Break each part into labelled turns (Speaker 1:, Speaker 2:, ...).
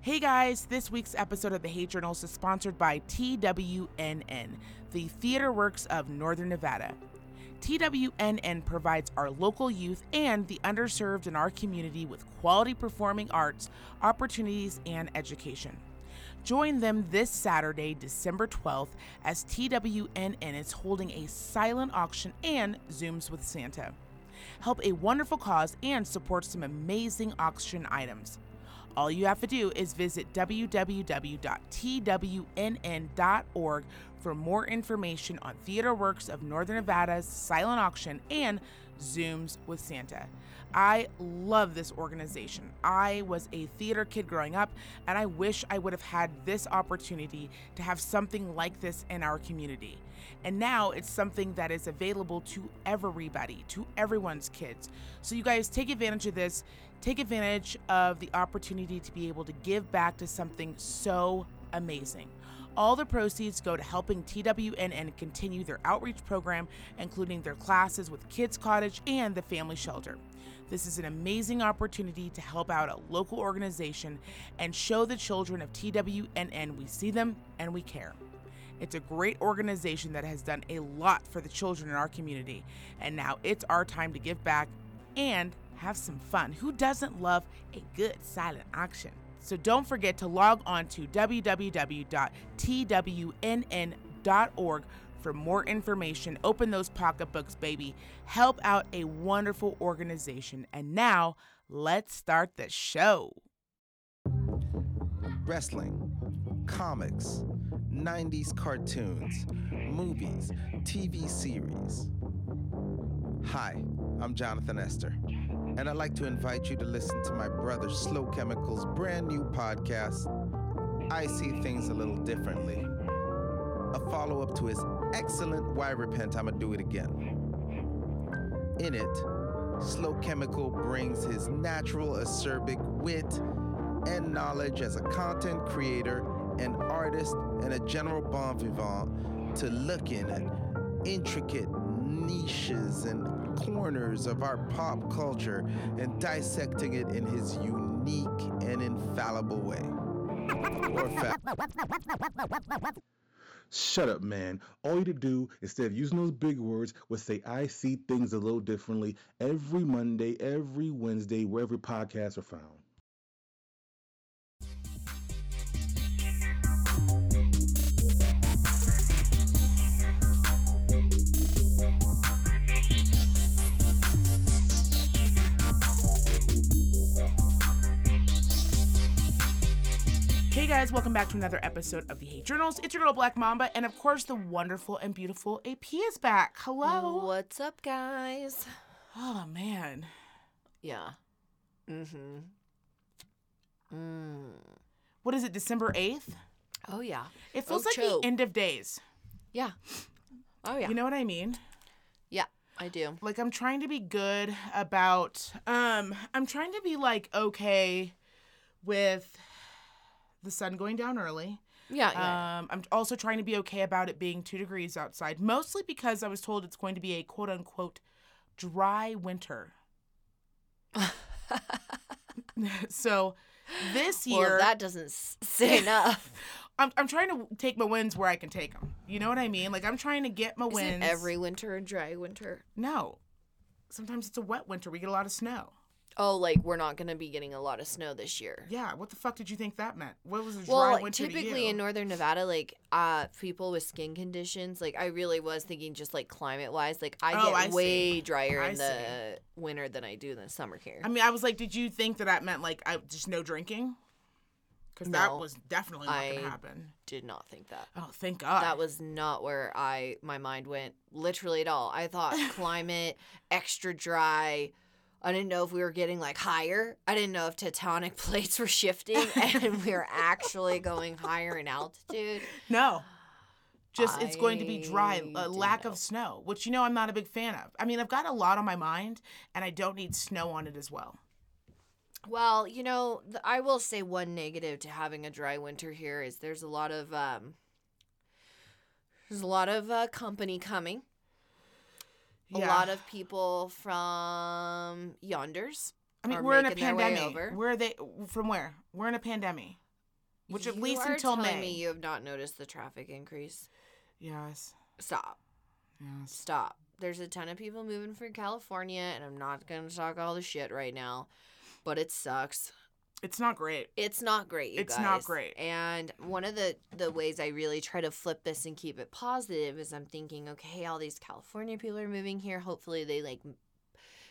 Speaker 1: Hey guys, this week's episode of the Hate Journals is sponsored by TWNN, the Theater Works of Northern Nevada. TWNN provides our local youth and the underserved in our community with quality performing arts, opportunities, and education. Join them this Saturday, December 12th, as TWNN is holding a silent auction and Zooms with Santa. Help a wonderful cause and support some amazing auction items. All you have to do is visit www.twnn.org for more information on Theater Works of Northern Nevada's silent auction and Zooms with Santa. I love this organization. I was a theater kid growing up, and I wish I would have had this opportunity to have something like this in our community. And now it's something that is available to everybody, to everyone's kids. So, you guys take advantage of this. Take advantage of the opportunity to be able to give back to something so amazing. All the proceeds go to helping TWNN continue their outreach program, including their classes with Kids Kottage and the Family Shelter. This is an amazing opportunity to help out a local organization and show the children of TWNN we see them and we care. It's a great organization that has done a lot for the children in our community, and now it's our time to give back and have some fun. Who doesn't love a good silent auction? So don't forget to log on to www.twnn.org for more information. Open those pocketbooks, baby. Help out a wonderful organization. And now, let's start the show.
Speaker 2: Wrestling, comics, 90s cartoons, movies, TV series. Hi, I'm Jonathan Esther, and I'd like to invite you to listen to my brother Slow Chemical's brand new podcast, I See Things a Little Differently, a follow up to his excellent Why Repent, I'ma Do It Again. In it, Slow Chemical brings his natural acerbic wit and knowledge as a content creator, an artist, and a general bon vivant to looking at intricate niches and corners of our pop culture and dissecting it in his unique and infallible way. Or fa-
Speaker 3: Shut up, man. All you to do, instead of using those big words, was say, I see things a little differently every Monday, every Wednesday, wherever podcasts are found.
Speaker 1: Guys, welcome back to another episode of the Hate Journals. It's your girl Black Mamba, and of course, the wonderful and beautiful AP is back. Hello.
Speaker 4: What's up, guys?
Speaker 1: Oh man.
Speaker 4: Yeah. Mm-hmm. Mm.
Speaker 1: What is it, December 8th?
Speaker 4: Oh yeah.
Speaker 1: It feels like the end of days.
Speaker 4: Yeah. Oh yeah.
Speaker 1: You know what I mean?
Speaker 4: yeah, I do.
Speaker 1: Like I'm trying to be good about um I'm trying to be like okay with the sun going down early.
Speaker 4: Yeah. yeah.
Speaker 1: Um I'm also trying to be okay about it being 2 degrees outside, mostly because I was told it's going to be a quote unquote dry winter. so this year
Speaker 4: if that doesn't say enough.
Speaker 1: I'm I'm trying to take my wins where I can take them. You know what I mean? Like I'm trying to get my
Speaker 4: Isn't
Speaker 1: wins.
Speaker 4: every winter a dry winter?
Speaker 1: No. Sometimes it's a wet winter. We get a lot of snow.
Speaker 4: Oh, like we're not gonna be getting a lot of snow this year.
Speaker 1: Yeah, what the fuck did you think that meant? What was a dry
Speaker 4: Well,
Speaker 1: winter to
Speaker 4: typically in northern Nevada, like uh people with skin conditions, like I really was thinking just like climate wise, like I
Speaker 1: Oh,
Speaker 4: get
Speaker 1: I see.
Speaker 4: way drier
Speaker 1: I
Speaker 4: in
Speaker 1: see.
Speaker 4: the winter than I do in the summer here.
Speaker 1: I mean, I was like, did you think that that meant like I just no drinking? Because that was definitely not
Speaker 4: I-
Speaker 1: gonna happen.
Speaker 4: Did not think that.
Speaker 1: Oh, thank God.
Speaker 4: that was not where I my mind went literally at all. I thought climate extra dry. I didn't know if we were getting like higher. I didn't know if tectonic plates were shifting and we were actually going higher in altitude.
Speaker 1: no. Just it's going to be dry, a lack
Speaker 4: know.
Speaker 1: of snow, which you know I'm not a big fan of. I mean, I've got a lot on my mind, and I don't need snow on it as well.
Speaker 4: Well, you know, I will say one negative to having a dry winter here is there's a lot of um there's a lot of uh, company coming. A
Speaker 1: Yeah.
Speaker 4: lot of people from Yonders.
Speaker 1: I mean, we're in a
Speaker 4: making their way
Speaker 1: pandemic.
Speaker 4: over.
Speaker 1: Where are they from? Where we're in a pandemic. which at least until May.
Speaker 4: me you have not noticed the traffic increase.
Speaker 1: yes.
Speaker 4: Stop.
Speaker 1: Yes.
Speaker 4: Stop. There's a ton of people moving from California, and I'm not going to talk all the shit right now, but it sucks.
Speaker 1: It's not great.
Speaker 4: It's not great. You
Speaker 1: It's
Speaker 4: guys.
Speaker 1: not great.
Speaker 4: And one of the the ways I really try to flip this and keep it positive is I'm thinking, okay, all these California people are moving here. Hopefully, they like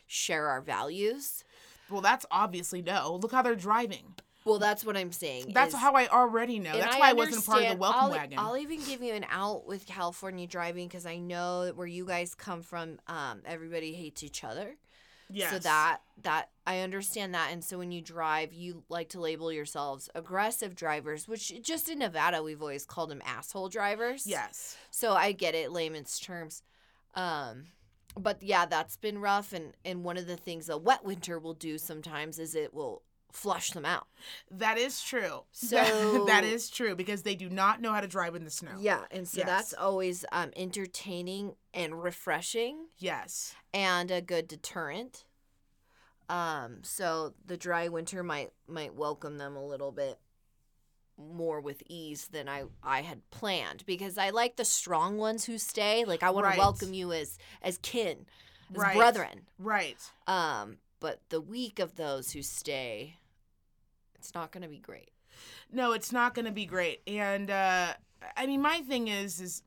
Speaker 4: share our values.
Speaker 1: Well, that's obviously no. Look how they're driving.
Speaker 4: Well, that's what I'm saying.
Speaker 1: That's
Speaker 4: is-
Speaker 1: how I already know. That's
Speaker 4: I
Speaker 1: why I wasn't part of the welcome
Speaker 4: I'll,
Speaker 1: wagon.
Speaker 4: I'll even give you an out with California driving because I know that where you guys come from, um, everybody hates each other.
Speaker 1: Yes.
Speaker 4: So that that I understand that, and so when you drive, you like to label yourselves aggressive drivers, which just in Nevada we've always called them asshole drivers.
Speaker 1: Yes.
Speaker 4: So I get it, layman's terms. Um, but yeah, that's been rough, and and one of the things a wet winter will do sometimes is it will flush them out.
Speaker 1: That is true.
Speaker 4: So-
Speaker 1: that is true because they do not know how to drive in the snow.
Speaker 4: Yeah, and so that's always um, entertaining and refreshing.
Speaker 1: Yes.
Speaker 4: and a good deterrent. Um, so the dry winter might might welcome them a little bit more with ease than I I had planned because I like the strong ones who stay. Like I want
Speaker 1: Right.
Speaker 4: to welcome you as as kin, as
Speaker 1: Right.
Speaker 4: brethren.
Speaker 1: Right.
Speaker 4: Um, but the week of those who stay, it's not going to be great.
Speaker 1: No, it's not going to be great. And uh I mean, my thing is is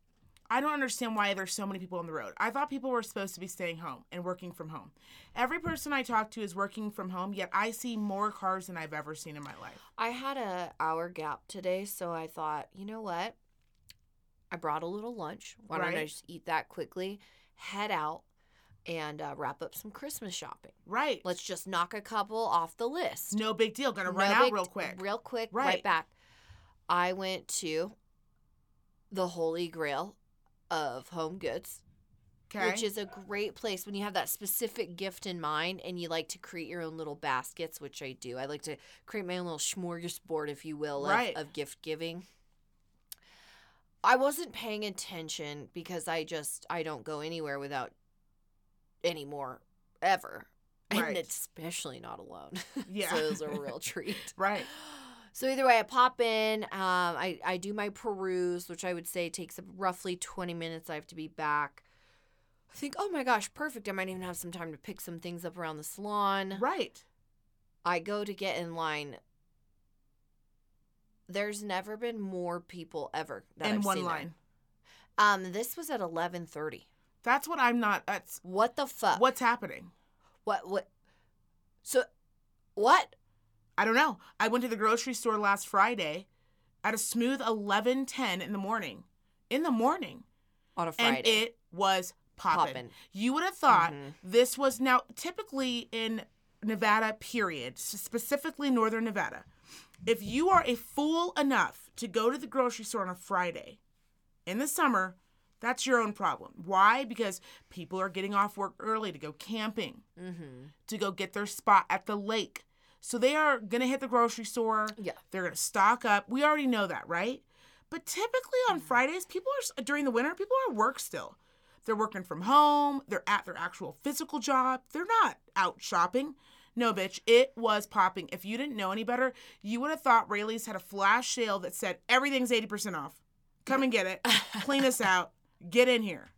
Speaker 1: I don't understand why there's so many people on the road. I thought people were supposed to be staying home and working from home. Every person I talk to is working from home, yet I see more cars than I've ever seen in my life.
Speaker 4: I had a hour gap today, so I thought, you know what? I brought a little lunch. Why don't I just eat that quickly, head out, and uh, wrap up some Christmas shopping?
Speaker 1: Right.
Speaker 4: Let's just knock a couple off the list.
Speaker 1: no big deal. Gonna run
Speaker 4: No
Speaker 1: out
Speaker 4: big-
Speaker 1: real quick.
Speaker 4: Real quick, right.
Speaker 1: Right.
Speaker 4: back. I went to the Holy Grail of Home Goods,
Speaker 1: Okay.
Speaker 4: which is a great place when you have that specific gift in mind and you like to create your own little baskets, which I do. I like to create my own little smorgasbord, if you will, of,
Speaker 1: Right.
Speaker 4: of gift giving. I wasn't paying attention because I just I don't go anywhere without anymore ever. And especially not alone.
Speaker 1: Yeah.
Speaker 4: so it was a real treat.
Speaker 1: right.
Speaker 4: So either way, I pop in. Um, I I do my peruse, which I would say takes roughly twenty minutes. I have to be back. I think, oh my gosh, perfect. I might even have some time to pick some things up around the salon.
Speaker 1: Right.
Speaker 4: I go to get in line. There's never been more people ever. That
Speaker 1: In
Speaker 4: I've
Speaker 1: one line.
Speaker 4: Um, this was at eleven thirty.
Speaker 1: That's what I'm not. That's
Speaker 4: What the fuck?
Speaker 1: what's happening.
Speaker 4: What? What? So, what?
Speaker 1: I don't know. I went to the grocery store last Friday at a smooth 11:10 in the morning. In the morning.
Speaker 4: On a Friday?
Speaker 1: And it was popping.
Speaker 4: Poppin'.
Speaker 1: You would have thought
Speaker 4: Mhm.
Speaker 1: this was now typically in Nevada period, specifically northern Nevada. If you are a fool enough to go to the grocery store on a Friday in the summer, that's your own problem. Why? Because people are getting off work early to go camping,
Speaker 4: mm-hmm.
Speaker 1: to go get their spot at the lake. So they are going to hit the grocery store.
Speaker 4: Yeah.
Speaker 1: They're going to stock up. We already know that, right? But typically on Fridays, people are during the winter, people are at work still. They're working from home. They're at their actual physical job. They're not out shopping. No, bitch, it was popping. If you didn't know any better, you would have thought Raley's had a flash sale that said everything's 80% off. Come and get it. Clean us out. Get in here.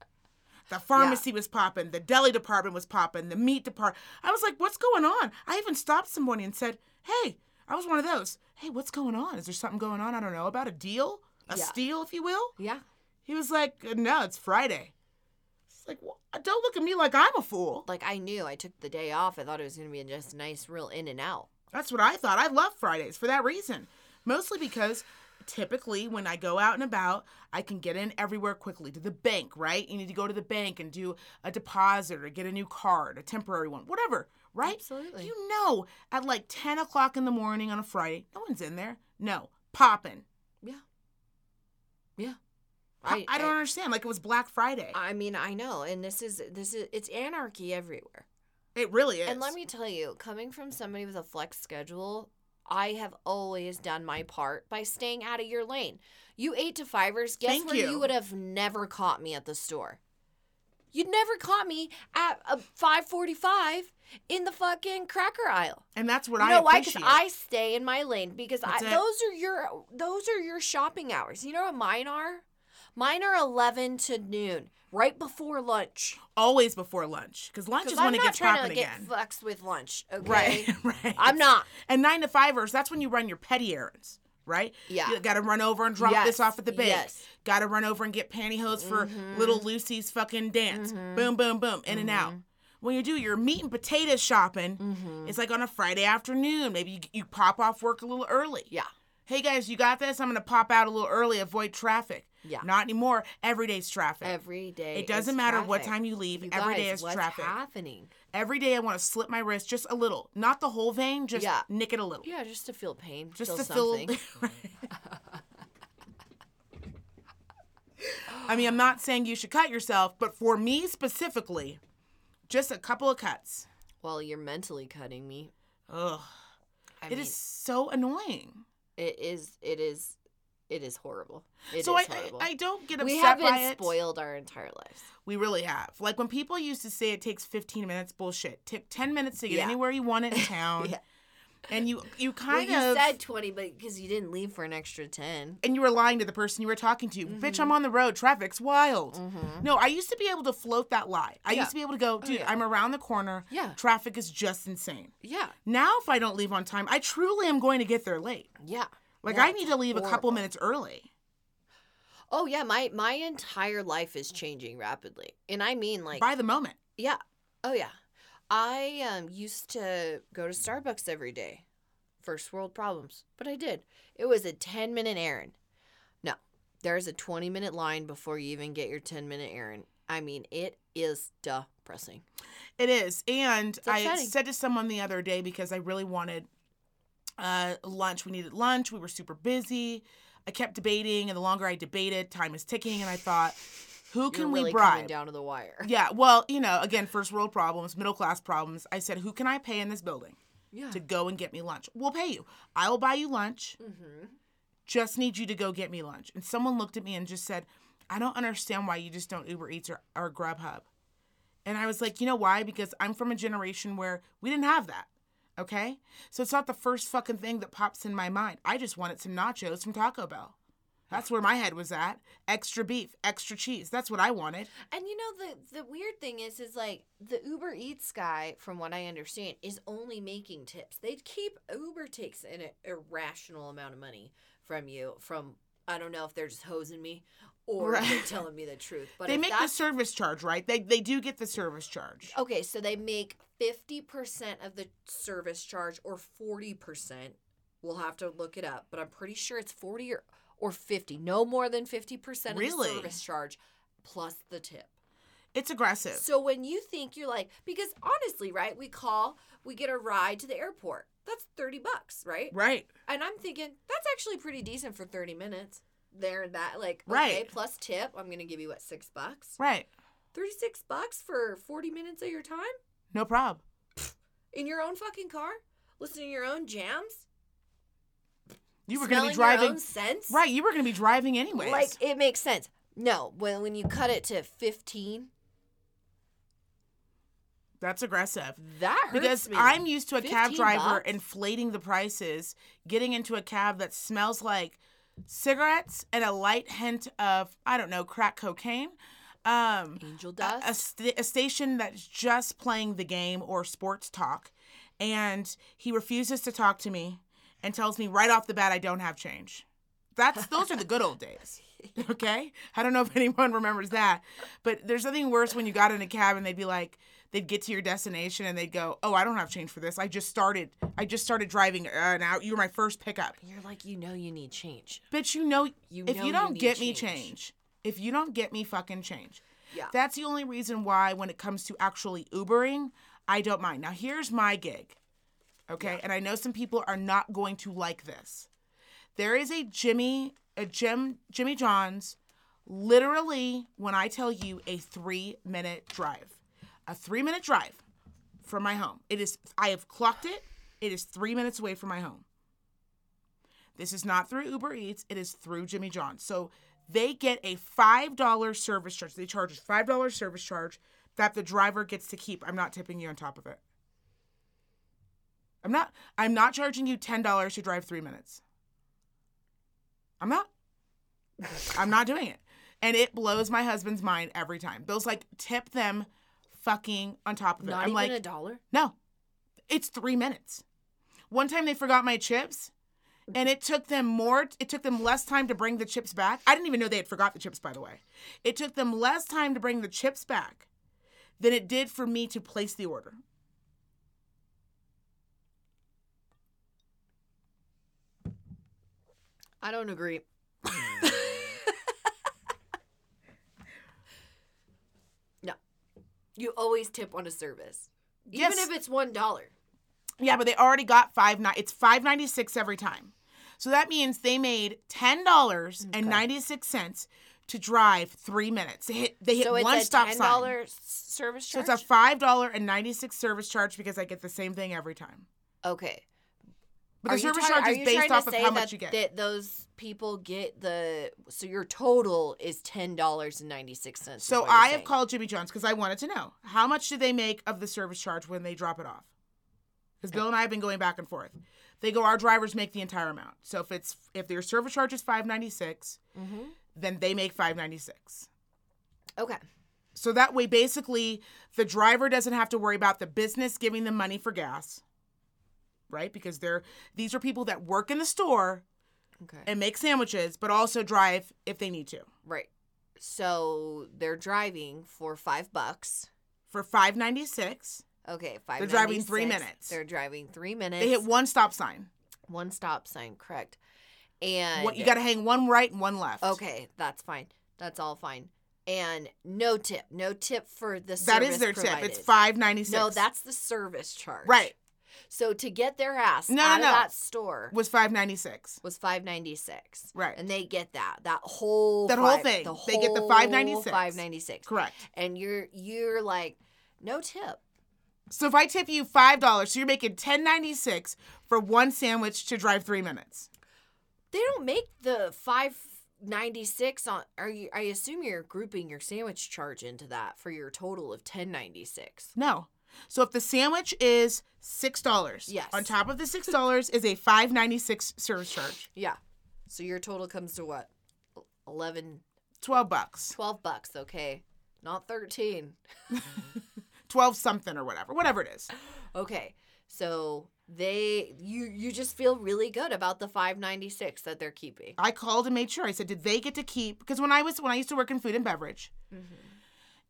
Speaker 1: The pharmacy was popping. The deli department was popping. The meat department. I was like, what's going on? I even stopped somebody and said, hey, I was one of those. Hey, what's going on? Is there something going on? I don't know about a deal, a
Speaker 4: Yeah.
Speaker 1: steal, if you will.
Speaker 4: Yeah.
Speaker 1: He was like, no, it's Friday. It's like, well, don't look at me like I'm a fool.
Speaker 4: Like I knew I took the day off. I thought it was gonna be just nice, real in and out.
Speaker 1: That's what I thought. I love Fridays for that reason. Mostly because typically when I go out and about, I can get in everywhere quickly to the bank, right? You need to go to the bank and do a deposit or get a new card, a temporary one, whatever, right?
Speaker 4: Absolutely.
Speaker 1: You know, at like 10 o'clock in the morning on a Friday, no one's in there. No, popping.
Speaker 4: Yeah. Yeah.
Speaker 1: I, I don't understand. Like it was Black Friday.
Speaker 4: I mean, I know, and this is this is it's anarchy everywhere.
Speaker 1: it really is.
Speaker 4: And let me tell you, coming from somebody with a flex schedule, I have always done my part by staying out of your lane. You eight to fivers, guess
Speaker 1: Thank
Speaker 4: where you.
Speaker 1: you.
Speaker 4: would have never caught me at the store. You'd never caught me at uh, 5:45 in the fucking cracker aisle.
Speaker 1: And that's what
Speaker 4: You
Speaker 1: I
Speaker 4: know why? Because. I stay in my lane because I, those are your those are your shopping hours. You know what mine are? Mine are 11 to noon, right before lunch.
Speaker 1: always before lunch because lunch is
Speaker 4: Because
Speaker 1: when
Speaker 4: I'm
Speaker 1: it gets
Speaker 4: trying
Speaker 1: popping
Speaker 4: to get
Speaker 1: again.
Speaker 4: fucks with lunch. Okay.
Speaker 1: Right, right.
Speaker 4: I'm not.
Speaker 1: And nine to fivers, that's when you run your petty errands, right?
Speaker 4: Yeah.
Speaker 1: You got to run over and drop this off at the bank.
Speaker 4: yes.
Speaker 1: Got to run over and get pantyhose for
Speaker 4: Mhm.
Speaker 1: little Lucy's fucking dance.
Speaker 4: Mhm.
Speaker 1: Boom, boom, boom, in and out.
Speaker 4: Mhm.
Speaker 1: When you do your meat and potatoes shopping,
Speaker 4: Mm-hmm.
Speaker 1: it's like on a Friday afternoon. Maybe you, you pop off work a little early.
Speaker 4: Yeah.
Speaker 1: Hey guys, you got this? I'm going to pop out a little early, avoid traffic.
Speaker 4: Yeah.
Speaker 1: Not anymore. Every day's traffic.
Speaker 4: Every day.
Speaker 1: It doesn't matter what time you leave.
Speaker 4: You
Speaker 1: Every day
Speaker 4: guys,
Speaker 1: is
Speaker 4: what's
Speaker 1: traffic.
Speaker 4: happening?
Speaker 1: Every day I want to slip my wrist just a little. Not the whole vein, just
Speaker 4: Yeah.
Speaker 1: nick it a little.
Speaker 4: Yeah, just to feel pain.
Speaker 1: just
Speaker 4: feel
Speaker 1: to
Speaker 4: something.
Speaker 1: feel. I mean, I'm not saying you should cut yourself, but for me specifically, just a couple of cuts.
Speaker 4: well, you're mentally cutting me.
Speaker 1: Ugh,
Speaker 4: I
Speaker 1: it
Speaker 4: mean,
Speaker 1: is so annoying.
Speaker 4: it is. It is. It is horrible. It is
Speaker 1: so I,
Speaker 4: horrible.
Speaker 1: I, I don't get upset
Speaker 4: we have
Speaker 1: by
Speaker 4: been
Speaker 1: it.
Speaker 4: spoiled our entire lives.
Speaker 1: We really have. Like when people used to say it takes 15 minutes, bullshit. Took 10 minutes to get
Speaker 4: Yeah.
Speaker 1: anywhere you want it in town.
Speaker 4: Yeah.
Speaker 1: And you you
Speaker 4: Well,
Speaker 1: kind
Speaker 4: you
Speaker 1: of
Speaker 4: said twenty, but because you didn't leave for an extra ten.
Speaker 1: and you were lying to the person you were talking to. Bitch,
Speaker 4: Mm-hmm.
Speaker 1: I'm on the road. Traffic's wild. No, I used to be able to float that lie. I
Speaker 4: Yeah.
Speaker 1: used to be able to go, dude,
Speaker 4: yeah.
Speaker 1: I'm around the corner.
Speaker 4: Yeah.
Speaker 1: Traffic is just insane.
Speaker 4: Yeah.
Speaker 1: Now, if I don't leave on time, I truly am going to get there late.
Speaker 4: Yeah.
Speaker 1: Like,
Speaker 4: Yeah,
Speaker 1: I need to leave a couple minutes early.
Speaker 4: Oh yeah, my my entire life is changing rapidly, and I mean like
Speaker 1: by the moment.
Speaker 4: yeah. Oh yeah, I um used to go to Starbucks every day. First world problems, but I did. It was a ten minute errand. No, there's a twenty minute line before you even get your ten minute errand. I mean, it is depressing.
Speaker 1: It is. And I said to someone the other day because I really wanted uh, lunch. We needed lunch. We were super busy. I kept debating, and the longer I debated, time is ticking, and I thought, who can we
Speaker 4: really coming
Speaker 1: bribe?
Speaker 4: down to the wire.
Speaker 1: Yeah, well, you know, again, first world problems, middle class problems. I said, who can I pay in this building
Speaker 4: Yeah.
Speaker 1: to go and get me lunch? We'll pay you. I will buy you lunch.
Speaker 4: Mm-hmm.
Speaker 1: Just need you to go get me lunch. And someone looked at me and just said, I don't understand why you just don't Uber Eats or, or Grubhub. And I was like, you know why? Because I'm from a generation where we didn't have that. Okay? So it's not the first fucking thing that pops in my mind. I just wanted some nachos from Taco Bell. That's where my head was at. Extra beef, extra cheese. That's what I wanted.
Speaker 4: And you know the the weird thing is is like the Uber Eats guy, from what I understand, is only making tips. They keep Uber takes an irrational amount of money from you. From I don't know if they're just hosing me or if they're telling me the truth. But
Speaker 1: they make the service charge, right? They they do get the service charge.
Speaker 4: okay, so they make fifty percent of the service charge or forty percent. We'll have to look it up, but I'm pretty sure it's forty or or fifty. No more than fifty percent of
Speaker 1: Really?
Speaker 4: the service charge plus the tip.
Speaker 1: It's aggressive.
Speaker 4: So when you think you're like, because honestly, right, we call, we get a ride to the airport. That's 30 bucks, right?
Speaker 1: right.
Speaker 4: And I'm thinking, that's actually pretty decent for 30 minutes. There and that, like, okay,
Speaker 1: Right.
Speaker 4: plus tip, I'm going to give you, what, six bucks?
Speaker 1: Right.
Speaker 4: 36 bucks for 40 minutes of your time
Speaker 1: No problem.
Speaker 4: in your own fucking car? Listening to your own jams?
Speaker 1: You were going to be driving.
Speaker 4: scents?
Speaker 1: Right. You were going to be driving anyways.
Speaker 4: Like, it makes sense. No, when, when you cut it to 15,
Speaker 1: That's aggressive.
Speaker 4: that hurts
Speaker 1: Because
Speaker 4: me.
Speaker 1: I'm used to a cab driver
Speaker 4: bucks?
Speaker 1: inflating the prices, getting into a cab that smells like cigarettes and a light hint of, I don't know, crack cocaine. Um,
Speaker 4: Angel
Speaker 1: a-
Speaker 4: dust.
Speaker 1: a, sta- a station that's just playing the game or sports talk, and he refuses to talk to me and tells me right off the bat I don't have change. That's those are the good old days. Okay, I don't know if anyone remembers that, but there's nothing worse when you got in a cab and they'd be like, they'd get to your destination and they'd go, "Oh, I don't have change for this. I just started. I just started driving uh, now. You were my first pickup,
Speaker 4: You're like, you know, you need change.
Speaker 1: bitch. You know,
Speaker 4: You
Speaker 1: if
Speaker 4: know
Speaker 1: you
Speaker 4: you
Speaker 1: don't
Speaker 4: need
Speaker 1: get me
Speaker 4: change.
Speaker 1: change, if you don't get me fucking change,
Speaker 4: Yeah.
Speaker 1: that's the only reason why, when it comes to actually Ubering, I don't mind. Now, here's my gig. Okay. And I know some people are not going to like this. There is a Jimmy, a Jim, Jimmy John's, literally, when I tell you a three minute drive, a three minute drive from my home. It is, I have clocked it. It is three minutes away from my home. This is not through Uber Eats, it is through Jimmy John's. So they get a $5 service charge. They charge a $5 service charge that the driver gets to keep. I'm not tipping you on top of it. I'm not I'm not charging you $10 to drive 3 minutes. I'm not. I'm not doing it. And it blows my husband's mind every time. Bill's like, tip them fucking on top of it.
Speaker 4: Not
Speaker 1: I'm
Speaker 4: even
Speaker 1: like,
Speaker 4: a dollar.
Speaker 1: no, it's three minutes. One time they forgot my chips, and it took them more. It took them less time to bring the chips back. I didn't even know they had forgot the chips, by the way. It took them less time to bring the chips back than it did for me to place the order.
Speaker 4: I don't agree. You always tip on a service. Even if it's one dollar.
Speaker 1: Yeah, but they already got five. ni- It's five ninety six every time. So that means they made ten dollars and ninety six cents to drive three minutes. They hit. They hit
Speaker 4: So it's
Speaker 1: one
Speaker 4: a
Speaker 1: stop
Speaker 4: ten
Speaker 1: sign.
Speaker 4: dollar service
Speaker 1: So it's a five dollar and ninety six service charge because I get the same thing every time.
Speaker 4: okay.
Speaker 1: But the service
Speaker 4: try-
Speaker 1: charge is based off of how much you get.
Speaker 4: That those people get the so your total is ten dollars and ninety six cents.
Speaker 1: So I have called Jimmy John's because I wanted to know how much do they make of the service charge when they drop it off. Because Bill and I have been going back and forth. They go, our drivers make the entire amount. So if it's if their service charge is five ninety six,
Speaker 4: Mm-hmm.
Speaker 1: then they make five ninety six.
Speaker 4: Okay.
Speaker 1: So that way, basically, the driver doesn't have to worry about the business giving them money for gas, right? Because they're these are people that work in the store
Speaker 4: Okay.
Speaker 1: and make sandwiches, but also drive if they need to
Speaker 4: Right. So they're driving for five bucks.
Speaker 1: for five ninety six.
Speaker 4: Okay, five.
Speaker 1: They're driving three minutes.
Speaker 4: They're driving three minutes.
Speaker 1: They hit one stop sign.
Speaker 4: one stop sign, correct? And
Speaker 1: What you got to hang one right and one left.
Speaker 4: Okay, that's fine. That's all fine. And no tip, no tip for the service
Speaker 1: that is their tip. It's five ninety six.
Speaker 4: No, that's the service charge.
Speaker 1: right.
Speaker 4: So to get their ass
Speaker 1: No,
Speaker 4: out
Speaker 1: no,
Speaker 4: of
Speaker 1: no.
Speaker 4: that store
Speaker 1: Was five ninety six.
Speaker 4: was five ninety six.
Speaker 1: Right.
Speaker 4: And they get that that whole
Speaker 1: That whole thing.
Speaker 4: The
Speaker 1: They get the
Speaker 4: five
Speaker 1: ninety six.
Speaker 4: Five ninety six.
Speaker 1: Correct.
Speaker 4: And you're you're like no tip.
Speaker 1: So if I tip you five dollars, so you're making ten ninety six for one sandwich to drive three minutes.
Speaker 4: They don't make the five ninety six on. Are you? I assume you're grouping your sandwich charge into that for your total of ten ninety six.
Speaker 1: No. So if the sandwich is six dollars,
Speaker 4: Yes.
Speaker 1: on top of the six dollars is a five ninety six service charge.
Speaker 4: Yeah. So your total comes to what? 11,
Speaker 1: Twelve bucks.
Speaker 4: 12 bucks. Okay. Not 13.
Speaker 1: Twelve something or whatever. Whatever it is.
Speaker 4: Okay. So they you you just feel really good about the 596 that they're keeping.
Speaker 1: I called and made sure. I said, did they get to keep? Because when I was when I used to work in food and beverage, mm-hmm.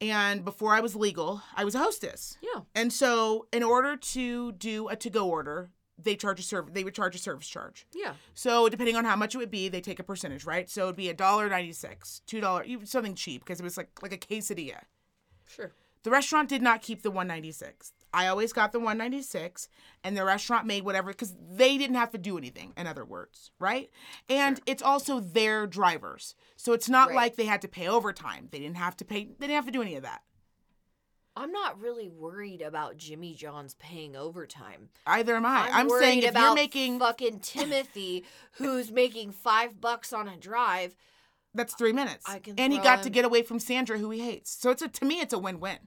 Speaker 1: And before I was legal, I was a hostess.
Speaker 4: Yeah.
Speaker 1: And so, in order to do a to-go order, they charge a serv- They would charge a service charge.
Speaker 4: Yeah.
Speaker 1: So depending on how much it would be, they take a percentage, right? So it'd be a dollar ninety-six, two dollar, even something cheap because it was like like a quesadilla.
Speaker 4: Sure.
Speaker 1: The restaurant did not keep the one ninety-six. I always got the one ninety-six, and the restaurant made whatever because they didn't have to do anything. In other words, right? And it's also their drivers, so it's not
Speaker 4: Right.
Speaker 1: like they had to pay overtime. They didn't have to pay. They didn't have to do any of that.
Speaker 4: I'm not really worried about Jimmy John's paying overtime.
Speaker 1: Either am I.
Speaker 4: I'm,
Speaker 1: I'm, saying if
Speaker 4: about
Speaker 1: you're making
Speaker 4: fucking Timothy, who's making five bucks on a drive.
Speaker 1: that's three minutes,
Speaker 4: I can
Speaker 1: and he got to get away from Sandra, who he hates. So it's a to me, it's a win-win.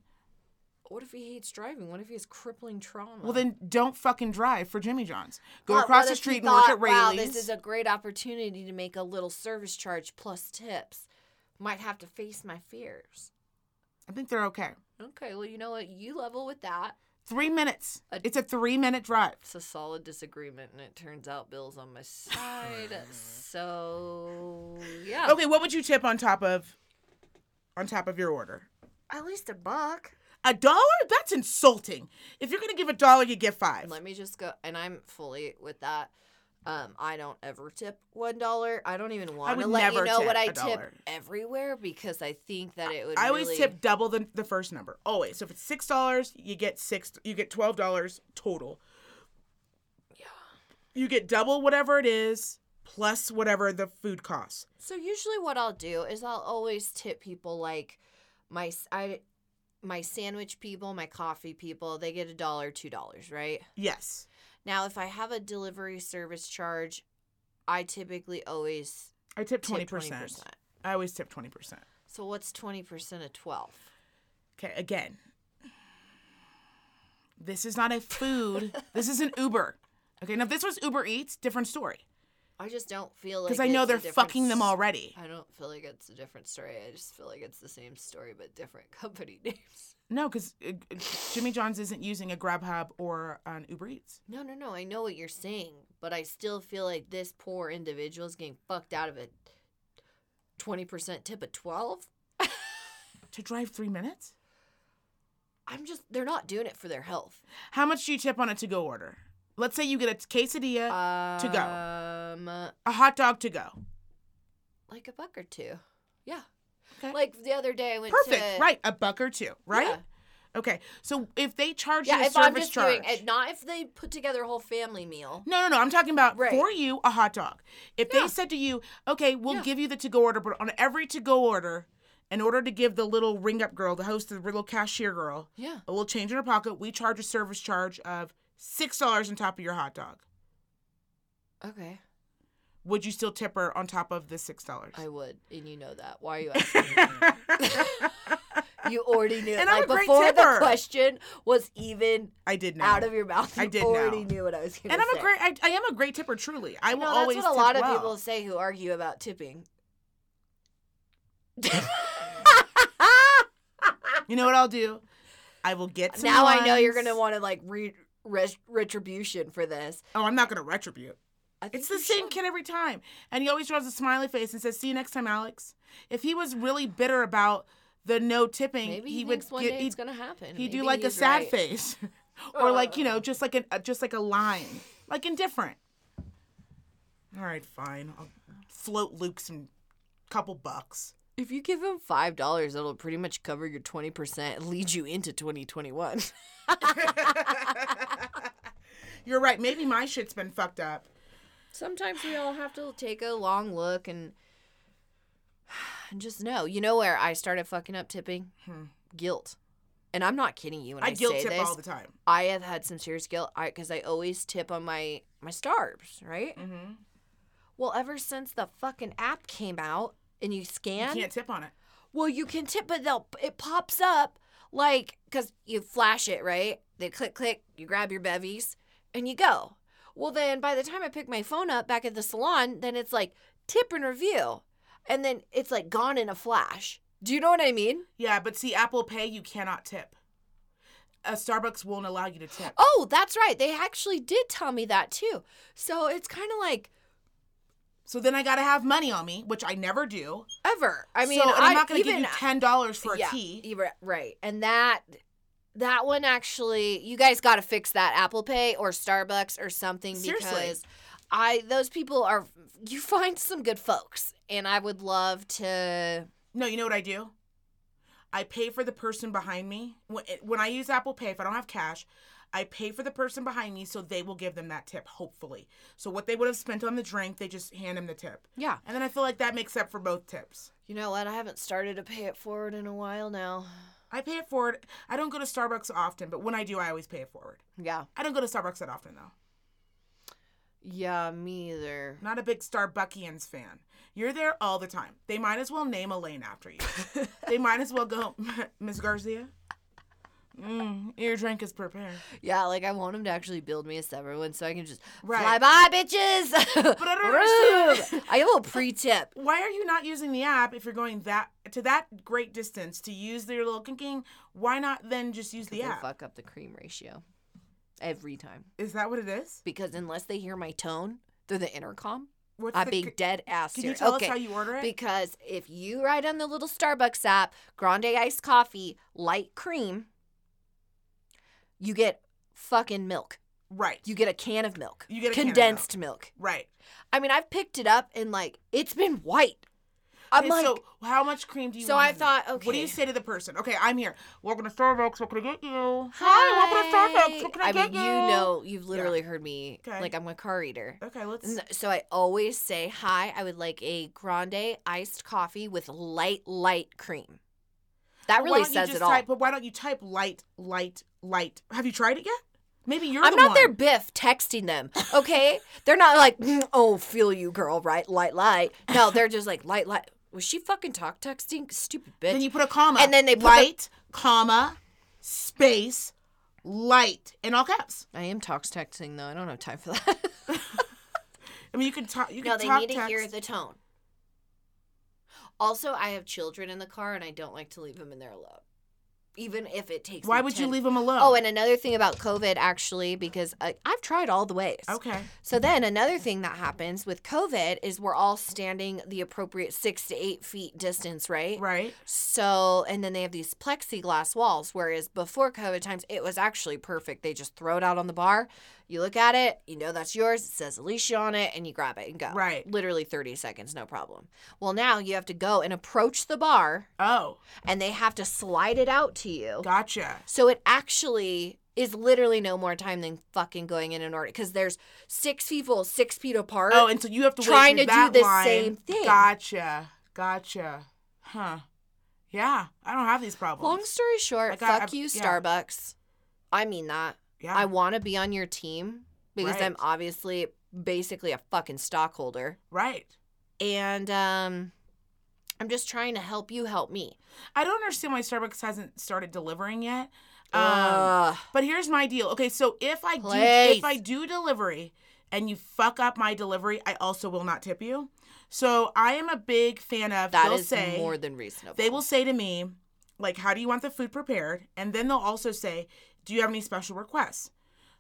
Speaker 4: What if he hates driving? What if he has crippling trauma?
Speaker 1: Well, then don't fucking drive for Jimmy John's. Go across the street and work at
Speaker 4: Wow, this is a great opportunity to make a little service charge plus tips. Might have to face my fears.
Speaker 1: I think they're okay.
Speaker 4: Okay, well, you know what? You level with that.
Speaker 1: Three minutes.
Speaker 4: A-
Speaker 1: It's a three-minute drive.
Speaker 4: It's a solid disagreement, and it turns out Bill's on my side. so yeah,
Speaker 1: Okay, what would you tip on top of, on top of your order?
Speaker 4: at least a buck.
Speaker 1: A dollar? That's insulting. If you're gonna give a dollar, you get five.
Speaker 4: Let me just go, and I'm fully with that. Um, I don't ever tip one dollar. I don't even want to let you know what I tip
Speaker 1: dollar.
Speaker 4: everywhere because I think that it would.
Speaker 1: I always
Speaker 4: really-
Speaker 1: tip double the, the first number. Always. So if it's six dollars, you get six. You get twelve dollars total.
Speaker 4: Yeah.
Speaker 1: You get double whatever it is plus whatever the food costs.
Speaker 4: So usually, what I'll do is I'll always tip people like my I, my sandwich people, my coffee people. They get a dollar, two dollars, right?
Speaker 1: Yes.
Speaker 4: Now, if I have a delivery service charge, I typically always
Speaker 1: I tip twenty percent. I always tip 20%.
Speaker 4: So what's 20% of 12?
Speaker 1: Okay, again. This is not a food. this is an Uber. Okay, now if this was Uber Eats, different story.
Speaker 4: I just don't feel like
Speaker 1: Because I know they're fucking them already.
Speaker 4: I don't feel like it's a different story. I just feel like it's the same story but different company names.
Speaker 1: No, because uh, Jimmy John's isn't using a Grubhub or an Uber Eats.
Speaker 4: No, no, no. I know what you're saying, but I still feel like this poor individual is getting fucked out of a 20% tip of 12?
Speaker 1: To drive three minutes?
Speaker 4: I'm just, they're not doing it for their health.
Speaker 1: How much do you tip on a to go order? Let's say you get a quesadilla,
Speaker 4: Um,
Speaker 1: To go.
Speaker 4: uh,
Speaker 1: a hot dog to go.
Speaker 4: like a buck or two. Yeah.
Speaker 1: Okay.
Speaker 4: Like the other day I went
Speaker 1: Perfect.
Speaker 4: to.
Speaker 1: Right. A buck or two. Right?
Speaker 4: Yeah.
Speaker 1: Okay. So if they charge
Speaker 4: Yeah,
Speaker 1: you a
Speaker 4: if
Speaker 1: service
Speaker 4: I'm just
Speaker 1: charge.
Speaker 4: doing it, not if they put together a whole family meal.
Speaker 1: No, no, no. I'm talking about
Speaker 4: Right.
Speaker 1: for you a hot dog. If
Speaker 4: Yeah.
Speaker 1: they said to you, "Okay, we'll
Speaker 4: Yeah.
Speaker 1: give you the to-go order, but on every to-go order, in order to give the little ring-up girl, the host, the little cashier girl,
Speaker 4: Yeah.
Speaker 1: a little change in her pocket, we charge a service charge of six dollars on top of your hot dog."
Speaker 4: Okay.
Speaker 1: Would you still tip her on top of the six dollars?
Speaker 4: I would, and you know that. Why are you asking? you already knew.
Speaker 1: And
Speaker 4: like
Speaker 1: I'm a great
Speaker 4: before the question was even
Speaker 1: I did know.
Speaker 4: out of your mouth. You
Speaker 1: I did
Speaker 4: already
Speaker 1: know.
Speaker 4: knew what I was going to
Speaker 1: and. I'm a great. I, I am a great tipper. Truly, I will
Speaker 4: no, that's
Speaker 1: always.
Speaker 4: what a lot of people say who argue about tipping.
Speaker 1: You know what I'll do? I will get some.
Speaker 4: now I know you're gonna want to like re- res- retribution for this.
Speaker 1: Oh, I'm not gonna retribute. It's the same
Speaker 4: should.
Speaker 1: kid every time. And he always draws a smiley face and says, See you next time, Alex. If he was really bitter about the no tipping,
Speaker 4: Maybe he,
Speaker 1: he, would
Speaker 4: thinks one
Speaker 1: get,
Speaker 4: day
Speaker 1: he'd,
Speaker 4: it's gonna happen.
Speaker 1: he'd do
Speaker 4: Maybe
Speaker 1: like a sad
Speaker 4: right.
Speaker 1: face. or like, you know, just like a uh, just like a line. Like indifferent. All right, fine. I'll float Luke some couple bucks.
Speaker 4: If you give him five dollars, it'll pretty much cover your twenty percent and lead you into twenty twenty one.
Speaker 1: You're right. Maybe my shit's been fucked up.
Speaker 4: Sometimes we all have to take a long look and and just know. You know where I started fucking up tipping? Guilt. And I'm not kidding you when I,
Speaker 1: Hmm. I guilt
Speaker 4: say
Speaker 1: tip
Speaker 4: this.
Speaker 1: all the time.
Speaker 4: I have had some serious guilt I because I always tip on my my stars, right?
Speaker 1: Mm-hmm.
Speaker 4: Well, ever since the fucking app came out and you scan.
Speaker 1: You can't tip on it.
Speaker 4: well, you can tip, but they'll it pops up like because you flash it, right? They click, click, you grab your bevies, and you go. Well, then by the time I pick my phone up back at the salon, then it's like tip and review, and then it's like gone in a flash. Do you know what I mean?
Speaker 1: Yeah, but see, Apple Pay, you cannot tip. A Starbucks won't allow you to tip.
Speaker 4: Oh, that's right. They actually did tell me that too. So it's kind of like
Speaker 1: So then I gotta have money on me, which I never do.
Speaker 4: ever. I mean,
Speaker 1: so, I'm not gonna
Speaker 4: even,
Speaker 1: give you uh, ten dollars for a
Speaker 4: yeah,
Speaker 1: tea.
Speaker 4: you were- right. And that that one actually, you guys got to fix that Apple Pay or Starbucks or something
Speaker 1: Seriously.
Speaker 4: because I those people are you find some good folks, and I would love to.
Speaker 1: No, you know what I do? I pay for the person behind me. When, when I use Apple Pay, if I don't have cash, I pay for the person behind me so they will give them that tip, hopefully. So what they would have spent on the drink, they just hand them the tip.
Speaker 4: Yeah.
Speaker 1: And then I feel like that makes up for both tips.
Speaker 4: You know what? I haven't started to pay it forward in a while now.
Speaker 1: I pay it forward. I don't go to Starbucks often, but when I do, I always pay it forward.
Speaker 4: Yeah.
Speaker 1: I don't go to Starbucks that often, though.
Speaker 4: Yeah, me either.
Speaker 1: Not a big Starbuckians fan. You're there all the time. They might as well name a lane after you. they might as well go, Miss Garcia. Mm, your drink is prepared.
Speaker 4: Yeah, like I want him to actually build me a separate one so I can just
Speaker 1: Right.
Speaker 4: fly by, bitches.
Speaker 1: But I don't understand.
Speaker 4: I have a pre-tip.
Speaker 1: Why are you not using the app if you're going that to that great distance to use your little kinking? Why not then just use the app?
Speaker 4: fuck up the cream ratio every time
Speaker 1: Is that what it is?
Speaker 4: because unless they hear my tone through the intercom,
Speaker 1: What's
Speaker 4: I'm being dead ass
Speaker 1: Can you tell
Speaker 4: okay.
Speaker 1: us how you order it?
Speaker 4: Because if you write on the little Starbucks app, grande iced coffee, light cream, you get fucking milk.
Speaker 1: right.
Speaker 4: You get a can of milk.
Speaker 1: You get a can of
Speaker 4: condensed milk.
Speaker 1: right.
Speaker 4: I mean, I've picked it up and like it's been white. I'm
Speaker 1: Okay,
Speaker 4: like,
Speaker 1: so how much cream do you
Speaker 4: So I thought,
Speaker 1: okay. What do you say to the person? Okay, I'm here. Welcome to Starbucks. What can I get you? Hi, welcome to Starbucks. What can I,
Speaker 4: I
Speaker 1: get
Speaker 4: mean,
Speaker 1: you?
Speaker 4: you know, you've literally heard me
Speaker 1: Okay.
Speaker 4: like I'm a car eater.
Speaker 1: Okay, let's.
Speaker 4: So I always say, "Hi, I would like a grande iced coffee with light, light cream." That
Speaker 1: But why
Speaker 4: really
Speaker 1: don't you
Speaker 4: says
Speaker 1: just
Speaker 4: it all.
Speaker 1: Type, but why don't you type light, light, light? Have you tried it yet? Maybe you're
Speaker 4: I'm
Speaker 1: the
Speaker 4: not
Speaker 1: one.
Speaker 4: their Biff texting them, okay? they're not like, "Mm, "Oh, feel you, girl," right? Light, light. No, they're just like light, light. Was she fucking talk texting? Stupid bitch.
Speaker 1: Then you put a comma.
Speaker 4: And then they put the-
Speaker 1: light, comma, space, light in all caps.
Speaker 4: I am talk texting though. I don't have time for that.
Speaker 1: I mean, you can talk. You can
Speaker 4: no, they
Speaker 1: talk
Speaker 4: need to
Speaker 1: text.
Speaker 4: hear the tone. Also, I have children in the car, and I don't like to leave them in there alone, even if it takes.
Speaker 1: Why would you leave them alone?
Speaker 4: Oh, and another thing about COVID, actually, because I, I've tried all the ways.
Speaker 1: okay.
Speaker 4: So then another thing that happens with COVID is we're all standing the appropriate six to eight feet distance, right?
Speaker 1: Right.
Speaker 4: So, and then they have these plexiglass walls, whereas before COVID times, it was actually perfect. They just throw it out on the bar. You look at it, you know that's yours. It says Alicia on it, and you grab it and go.
Speaker 1: Right.
Speaker 4: Literally 30 seconds, no problem. Well, now you have to go and approach the bar,
Speaker 1: Oh,
Speaker 4: and they have to slide it out to you.
Speaker 1: gotcha.
Speaker 4: So it actually is literally no more time than fucking going in and order because there's six people six feet apart.
Speaker 1: Oh, and so you have to
Speaker 4: Trying to do the
Speaker 1: line.
Speaker 4: same thing.
Speaker 1: Gotcha. Gotcha. Huh. Yeah, I don't have these problems.
Speaker 4: Long story short,
Speaker 1: I got-
Speaker 4: fuck
Speaker 1: I-
Speaker 4: you,
Speaker 1: yeah.
Speaker 4: Starbucks. I mean that.
Speaker 1: Yeah.
Speaker 4: I want to be on your team because I'm obviously basically a fucking stockholder.
Speaker 1: right.
Speaker 4: And um I'm just trying to help you help me.
Speaker 1: I don't understand why Starbucks hasn't started delivering yet. Um, but here's my deal. Okay, so if I do if I do delivery and you fuck up my delivery, I also will not tip you. So I am a big fan of
Speaker 4: that
Speaker 1: they'll
Speaker 4: is
Speaker 1: say
Speaker 4: more than reasonable.
Speaker 1: they will say to me, like, how do you want the food prepared? And then they'll also say, do you have any special requests?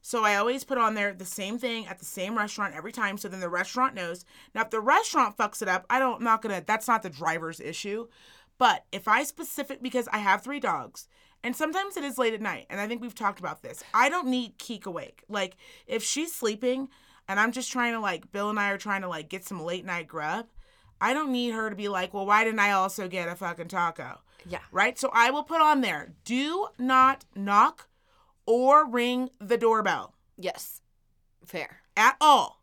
Speaker 1: So I always put on there the same thing at the same restaurant every time. So then the restaurant knows. Now, if the restaurant fucks it up, I don't, I'm not gonna, that's not the driver's issue. But if I specific, because I have three dogs, and sometimes it is late at night, and I think we've talked about this, I don't need Keek awake. Like, if she's sleeping and I'm just trying to, like, Bill and I are trying to, like, get some late night grub, I don't need her to be like, well, why didn't I also get a fucking taco?
Speaker 4: Yeah.
Speaker 1: right? So I will put on there do not knock or ring the doorbell
Speaker 4: Yes. Fair.
Speaker 1: at all.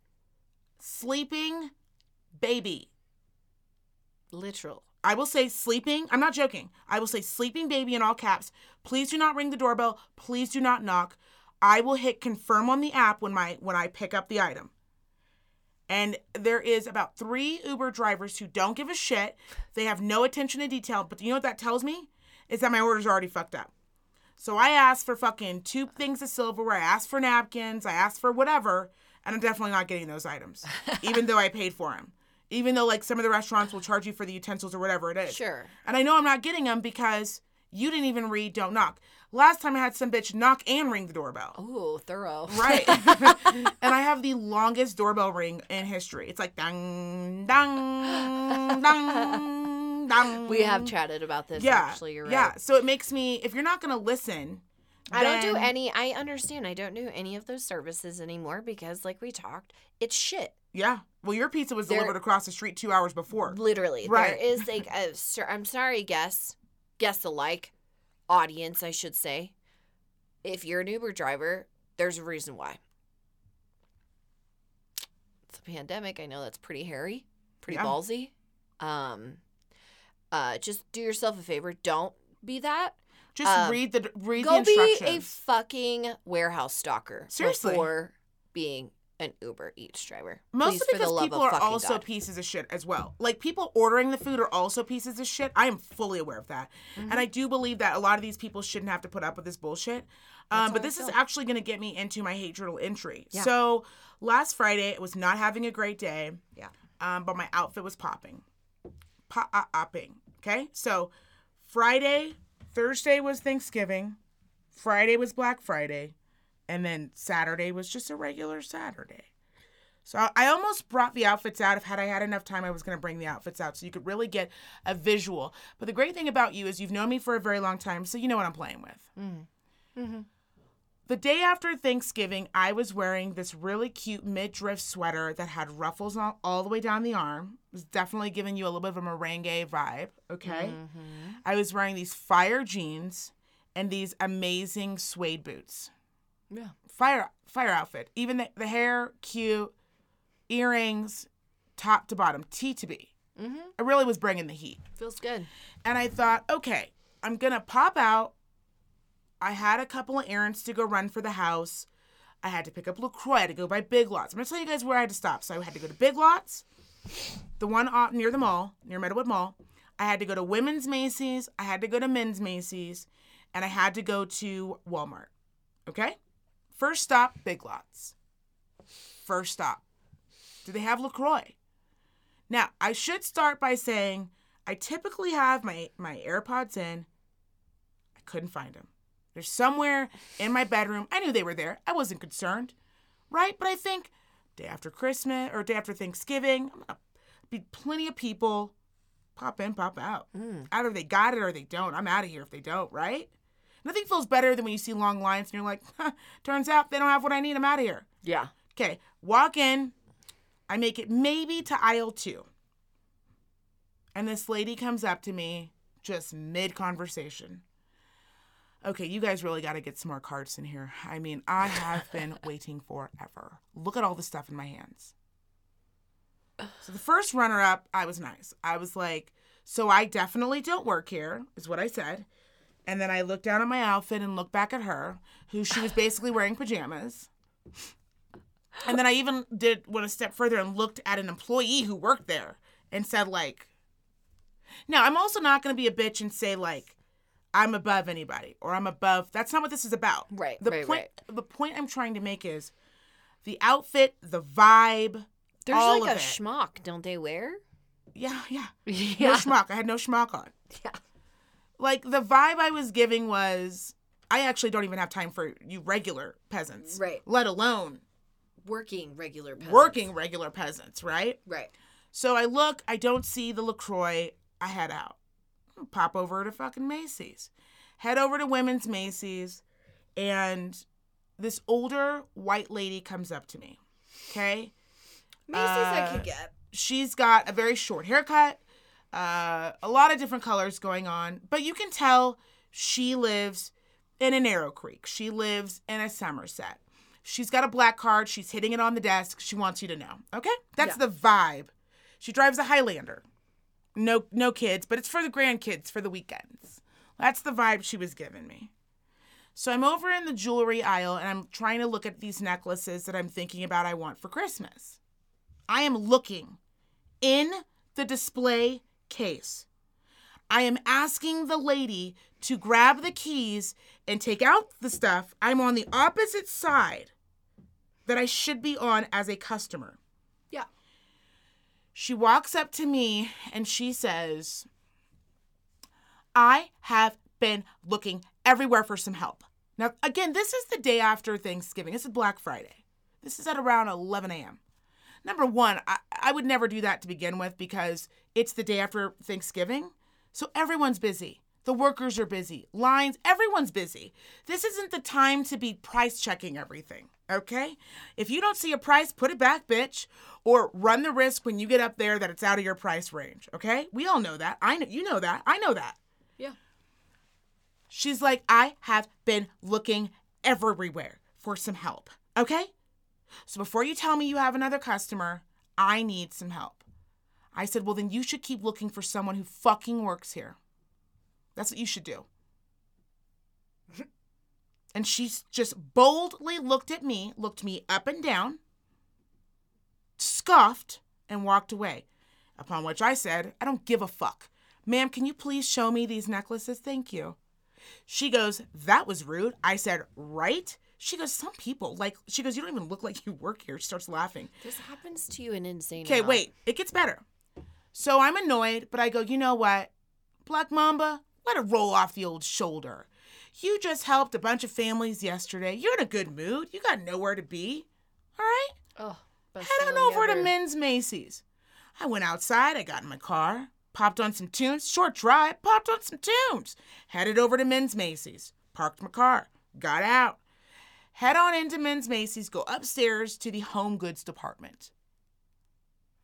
Speaker 1: Sleeping baby.
Speaker 4: Literal.
Speaker 1: I will say sleeping, I'm not joking. I will say sleeping baby in all caps. Please do not ring the doorbell. Please do not knock. I will hit confirm on the app when my when I pick up the item. And there is about 3 Uber drivers who don't give a shit. They have no attention to detail, but you know what that tells me? Is that my order's already fucked up. So I asked for fucking two things of silverware. I asked for napkins. I asked for whatever, and I'm definitely not getting those items, even though I paid for them. Even though like some of the restaurants will charge you for the utensils or whatever it is.
Speaker 4: Sure.
Speaker 1: And I know I'm not getting them because you didn't even read "Don't Knock." Last time I had some bitch knock and ring the doorbell.
Speaker 4: Ooh, thorough.
Speaker 1: Right. and I have the longest doorbell ring in history. It's like dang, dang, dang, dang.
Speaker 4: We have chatted about this
Speaker 1: Yeah.
Speaker 4: actually, you're right.
Speaker 1: Yeah. So it makes me, if you're not going to listen,
Speaker 4: I don't do any I understand. I don't do any of those services anymore because like we talked, it's shit.
Speaker 1: Yeah. Well, your pizza was
Speaker 4: There-
Speaker 1: delivered across the street two hours before.
Speaker 4: Literally.
Speaker 1: Right.
Speaker 4: There is like a sir, I'm sorry, guess. Guess alike. Audience, I should say. If you're an Uber driver, there's a reason why. It's a pandemic. I know that's pretty hairy, pretty
Speaker 1: Yeah.
Speaker 4: ballsy. Um uh just do yourself a favor. Don't be that.
Speaker 1: Just
Speaker 4: Um,
Speaker 1: read the read the
Speaker 4: Go be a fucking warehouse stalker
Speaker 1: Seriously.
Speaker 4: before being an Uber Eats driver.
Speaker 1: Mostly
Speaker 4: Please, the
Speaker 1: because people are also
Speaker 4: God.
Speaker 1: pieces of shit as well. Like people ordering the food are also pieces of shit. I am fully aware of that,
Speaker 4: Mm-hmm.
Speaker 1: and I do believe that a lot of these people shouldn't have to put up with this bullshit. Um, but this is actually going to get me into my hate journal entry.
Speaker 4: Yeah.
Speaker 1: So last Friday, it was not having a great day.
Speaker 4: Yeah.
Speaker 1: Um, but my outfit was popping, popping. Okay, so Friday, Thursday was Thanksgiving, Friday was Black Friday, and then Saturday was just a regular Saturday. So I- almost brought the outfits out. If had I had enough time, I was going to bring the outfits out so you could really get a visual. But the great thing about you is you've known me for a very long time, so you know what I'm playing with.
Speaker 4: Mhm.
Speaker 1: The day after Thanksgiving, I was wearing this really cute midriff sweater that had ruffles all, all the way down the arm. It was definitely giving you a little bit of a merengue vibe. Okay.
Speaker 4: Mm-hmm.
Speaker 1: I was wearing these fire jeans and these amazing suede boots
Speaker 4: Yeah.
Speaker 1: fire fire outfit. Even the, the hair, cute, earrings, top to bottom, T to B.
Speaker 4: Mm-hmm.
Speaker 1: I really was bringing the heat.
Speaker 4: Feels good.
Speaker 1: And I thought, okay, I'm gonna pop out. I had a couple of errands to go run for the house. I had to pick up LaCroix I had to go buy Big Lots. I'm gonna tell you guys where I had to stop. So I had to go to Big Lots. the one off near the mall, near Meadowood Mall. I had to go to women's Macy's, I had to go to men's Macy's, and I had to go to Walmart. Okay? First stop, Big Lots. First stop. Do they have LaCroix? Now, I should start by saying I typically have my, my AirPods in. I couldn't find them. They're somewhere in my bedroom. I knew they were there. I wasn't concerned. Right? But I think day after Christmas or day after Thanksgiving, I'm gonna be plenty of people pop in, pop out. Hmm. Either they got it or they don't. I'm out of here if they don't, right? Nothing feels better than when you see long lines and you're like, huh, turns out they don't have what I need. I'm out of here.
Speaker 4: Yeah.
Speaker 1: Okay, walk in. I make it maybe to aisle two. And this lady comes up to me just mid conversation. Okay, you guys really got to get some more cards in here. I mean, I have been waiting forever. Look at all the stuff in my hands. So the first runner up, I was nice. I was like, so I definitely don't work here, is what I said. And then I looked down at my outfit and looked back at her, who she was basically wearing pajamas. And then I even did went a step further and looked at an employee who worked there and said, like, now I'm also not going to be a bitch and say like I'm above anybody or I'm above. That's not what this is about.
Speaker 4: Right,
Speaker 1: The
Speaker 4: right,
Speaker 1: point.
Speaker 4: right.
Speaker 1: The point I'm trying to make is the outfit, the vibe.
Speaker 4: There's like a
Speaker 1: it.
Speaker 4: schmuck, don't they wear?
Speaker 1: Yeah, yeah.
Speaker 4: yeah.
Speaker 1: No schmuck. I had no schmuck on.
Speaker 4: Yeah.
Speaker 1: Like the vibe I was giving was, I actually don't even have time for you regular peasants,
Speaker 4: Right.
Speaker 1: Let alone
Speaker 4: Working regular peasants.
Speaker 1: working regular peasants, right?
Speaker 4: Right.
Speaker 1: So I look, I don't see the LaCroix, I head out. Pop over to fucking Macy's. Head over to women's Macy's, and this older white lady comes up to me. Okay?
Speaker 4: Macy's I
Speaker 1: Uh,
Speaker 4: could get.
Speaker 1: She's got a very short haircut, uh, a lot of different colors going on, but you can tell she lives in an Arrow Creek. She lives in a Somerset. She's got a black card. She's hitting it on the desk. She wants you to know. Okay? That's the vibe. She drives a Highlander. No no kids, but it's for the grandkids for the weekends. That's the vibe she was giving me. So I'm over in the jewelry aisle and I'm trying to look at these necklaces that I'm thinking about I want for Christmas. I am looking in the display case. I am asking the lady to grab the keys and take out the stuff. I'm on the opposite side that I should be on as a customer.
Speaker 4: Yeah.
Speaker 1: She walks up to me and she says, I have been looking everywhere for some help. Now, again, this is the day after Thanksgiving. This is Black Friday. This is at around 11 a.m. Number one, I, I would never do that to begin with because it's the day after Thanksgiving. So everyone's busy. The workers are busy. Lines, everyone's busy. This isn't the time to be price checking everything, okay? If you don't see a price, put it back, bitch, or run the risk when you get up there that it's out of your price range, okay? We all know that. I know you know that. I know that.
Speaker 4: Yeah.
Speaker 1: She's like, I have been looking everywhere for some help. Okay? So before you tell me you have another customer, I need some help. I said, Well, then you should keep looking for someone who fucking works here. That's what you should do. And she just boldly looked at me, looked me up and down, scoffed, and walked away. Upon which I said, I don't give a fuck. Ma'am, can you please show me these necklaces? Thank you. She goes, That was rude. I said, Right? She goes, Some people, like, she goes, You don't even look like you work here. She starts laughing.
Speaker 4: This happens to you an insane
Speaker 1: Okay,
Speaker 4: amount.
Speaker 1: wait, it gets better. So I'm annoyed, but I go, You know what? Black Mamba, let it roll off the old shoulder. You just helped a bunch of families yesterday. You're in a good mood. You got nowhere to be. All right?
Speaker 4: Oh,
Speaker 1: Head on over to men's Macy's. I went outside, I got in my car, popped on some tunes, short drive, popped on some tunes. Headed over to men's Macy's, parked my car, got out. Head on into men's Macy's, go upstairs to the home goods department.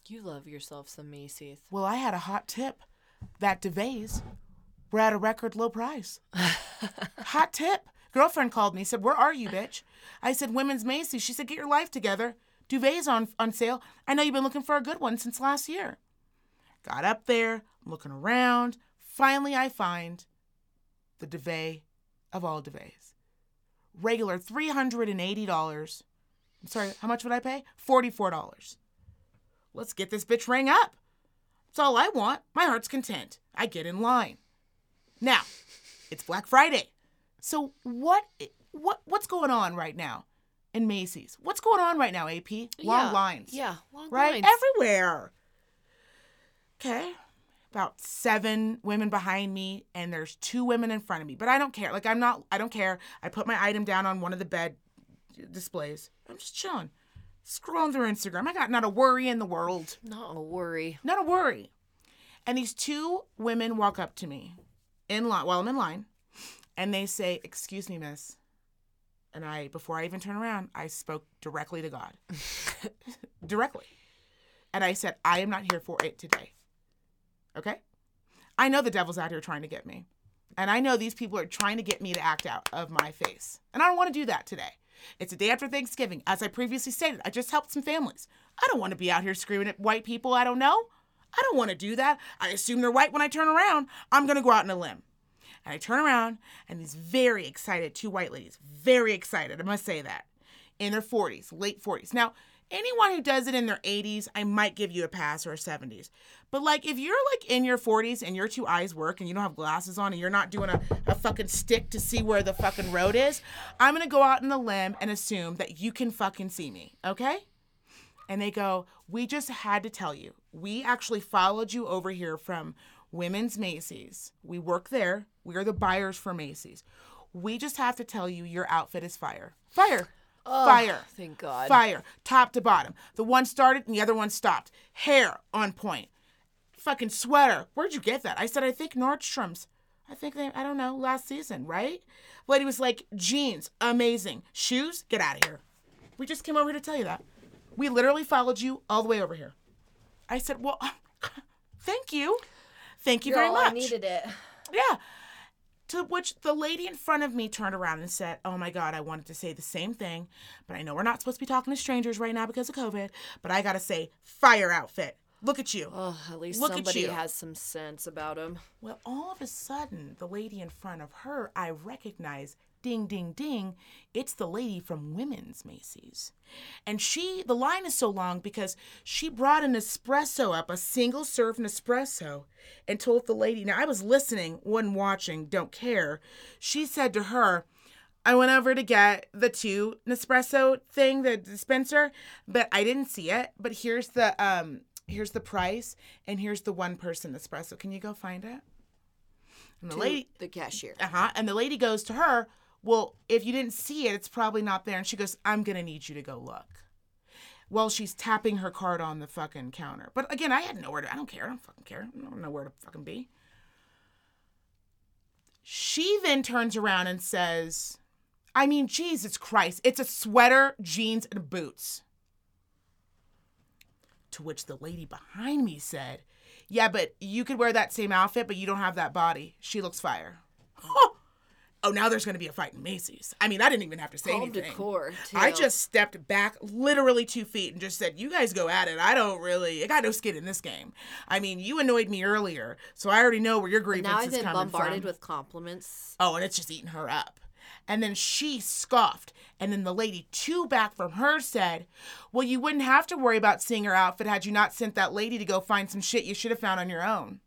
Speaker 4: You love yourself some Macy's.
Speaker 1: Well, I had a hot tip that duvets were at a record low price. hot tip. Girlfriend called me, said, Where are you, bitch? I said, Women's Macy's. She said, Get your life together. Duvets on, on sale. I know you've been looking for a good one since last year. Got up there, looking around. Finally, I find the duvet of all duvets. Regular $380. I'm sorry, how much would I pay? $44. let's get this bitch rang up. That's all I want. My heart's content. I get in line. Now, it's Black Friday. So what what what's going on right now in Macy's? What's going on right now, AP? Long
Speaker 4: Yeah.
Speaker 1: lines.
Speaker 4: Yeah, long lines.
Speaker 1: Right?
Speaker 4: lines.
Speaker 1: Everywhere. Okay. About seven women behind me, and there's two women in front of me. But I don't care. Like I'm not I don't care. I put my item down on one of the bed displays. I'm just chilling. Scrolling through Instagram. I got not a worry in the world.
Speaker 4: Not a worry.
Speaker 1: Not a worry. And these two women walk up to me in line while I'm in line, and they say, "Excuse me, miss." And I, before I even turn around, I spoke directly to God, directly, and I said, "I am not here for it today." Okay, I know the devil's out here trying to get me, and I know these people are trying to get me to act out of my face, and I don't want to do that today. It's a day after Thanksgiving. As I previously stated, I just helped some families. I don't want to be out here screaming at white people I don't know. I don't want to do that. I assume they're white when I turn around. I'm going to go out on a limb. And I turn around, and these very excited two white ladies, very excited, I must say that, in their 40s, late 40s. Now, anyone who does it in their 80s, I might give you a pass or a 70s. But like, if you're like in your 40s and your two eyes work and you don't have glasses on and you're not doing a, a fucking stick to see where the fucking road is, I'm gonna go out on a limb and assume that you can fucking see me, okay? And they go, We just had to tell you. We actually followed you over here from Women's Macy's. We work there. We are the buyers for Macy's. We just have to tell you your outfit is fire. Fire. fire.
Speaker 4: Thank God.
Speaker 1: Fire. Top to bottom. The one started and the other one stopped. Hair on point. Fucking sweater. Where'd you get that? I said, I think Nordstrom's. I think they, I don't know, last season, right? Lady was like, jeans, amazing. Shoes, get out of here. We just came over here to tell you that. We literally followed you all the way over here. I said, well, thank you. Thank you
Speaker 4: You're
Speaker 1: very
Speaker 4: all
Speaker 1: much.
Speaker 4: I needed it.
Speaker 1: Yeah. To which the lady in front of me turned around and said, Oh my God, I wanted to say the same thing, but I know we're not supposed to be talking to strangers right now because of COVID, but I gotta say, fire outfit. Look at you.
Speaker 4: Oh, at least
Speaker 1: Look at
Speaker 4: somebody
Speaker 1: you.
Speaker 4: has some sense about him.
Speaker 1: Well, all of a sudden, the lady in front of her, I recognize ding, ding, ding. It's the lady from Women's Macy's. And she, the line is so long because she brought an espresso up, a single serve Nespresso, and told the lady, now I was listening, wasn't watching, don't care. She said to her, I went over to get the two Nespresso thing, the dispenser, but I didn't see it. But here's the um here's the price and here's the one person espresso. Can you go find it? And the lady
Speaker 4: the cashier.
Speaker 1: uh-huh. And the lady goes to her, Well, if you didn't see it, it's probably not there. And she goes, I'm gonna need you to go look. Well, she's tapping her card on the fucking counter. But again, I had nowhere to I don't care. I don't fucking care. I don't know where to fucking be. She then turns around and says, I mean, Jesus Christ, it's a sweater, jeans, and boots. To which the lady behind me said, Yeah, but you could wear that same outfit, but you don't have that body. She looks fire. Oh, now there's going to be a fight in Macy's. I mean, I didn't even have to say
Speaker 4: Home
Speaker 1: anything.
Speaker 4: decor, too.
Speaker 1: I just stepped back literally two feet and just said, You guys go at it. I don't really, I got no skin in this game. I mean, you annoyed me earlier, so I already know where your grievance
Speaker 4: Now
Speaker 1: is
Speaker 4: I've been bombarded
Speaker 1: from.
Speaker 4: with compliments.
Speaker 1: Oh, and it's just eating her up. And then she scoffed. And then the lady two back from her said, Well, you wouldn't have to worry about seeing her outfit had you not sent that lady to go find some shit you should have found on your own.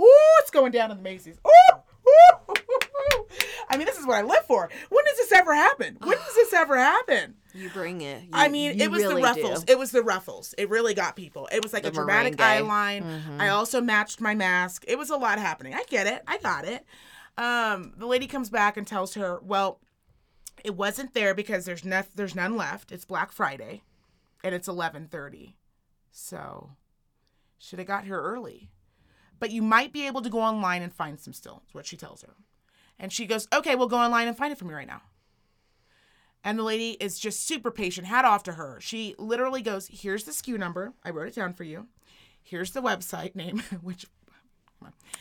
Speaker 1: Ooh, it's going down in the Macy's. Ooh. I mean, this is what I live for. When does this ever happen? When does this ever happen?
Speaker 4: You bring it. You,
Speaker 1: I mean, it was
Speaker 4: really
Speaker 1: the ruffles.
Speaker 4: do.
Speaker 1: It was the ruffles. It really got people. It was like
Speaker 4: The
Speaker 1: a dramatic eye line. I also matched my mask. It was a lot happening. I get it. I got it. Um, the lady comes back and tells her, "Well, it wasn't there because there's no, there's none left. It's Black Friday, and it's 11:30. So, should have got here early. But you might be able to go online and find some still." Is what she tells her. And she goes, "Okay, we'll go online and find it for me right now." And the lady is just super patient, hat off to her. She literally goes, Here's the SKU number. I wrote it down for you. Here's the website name, which,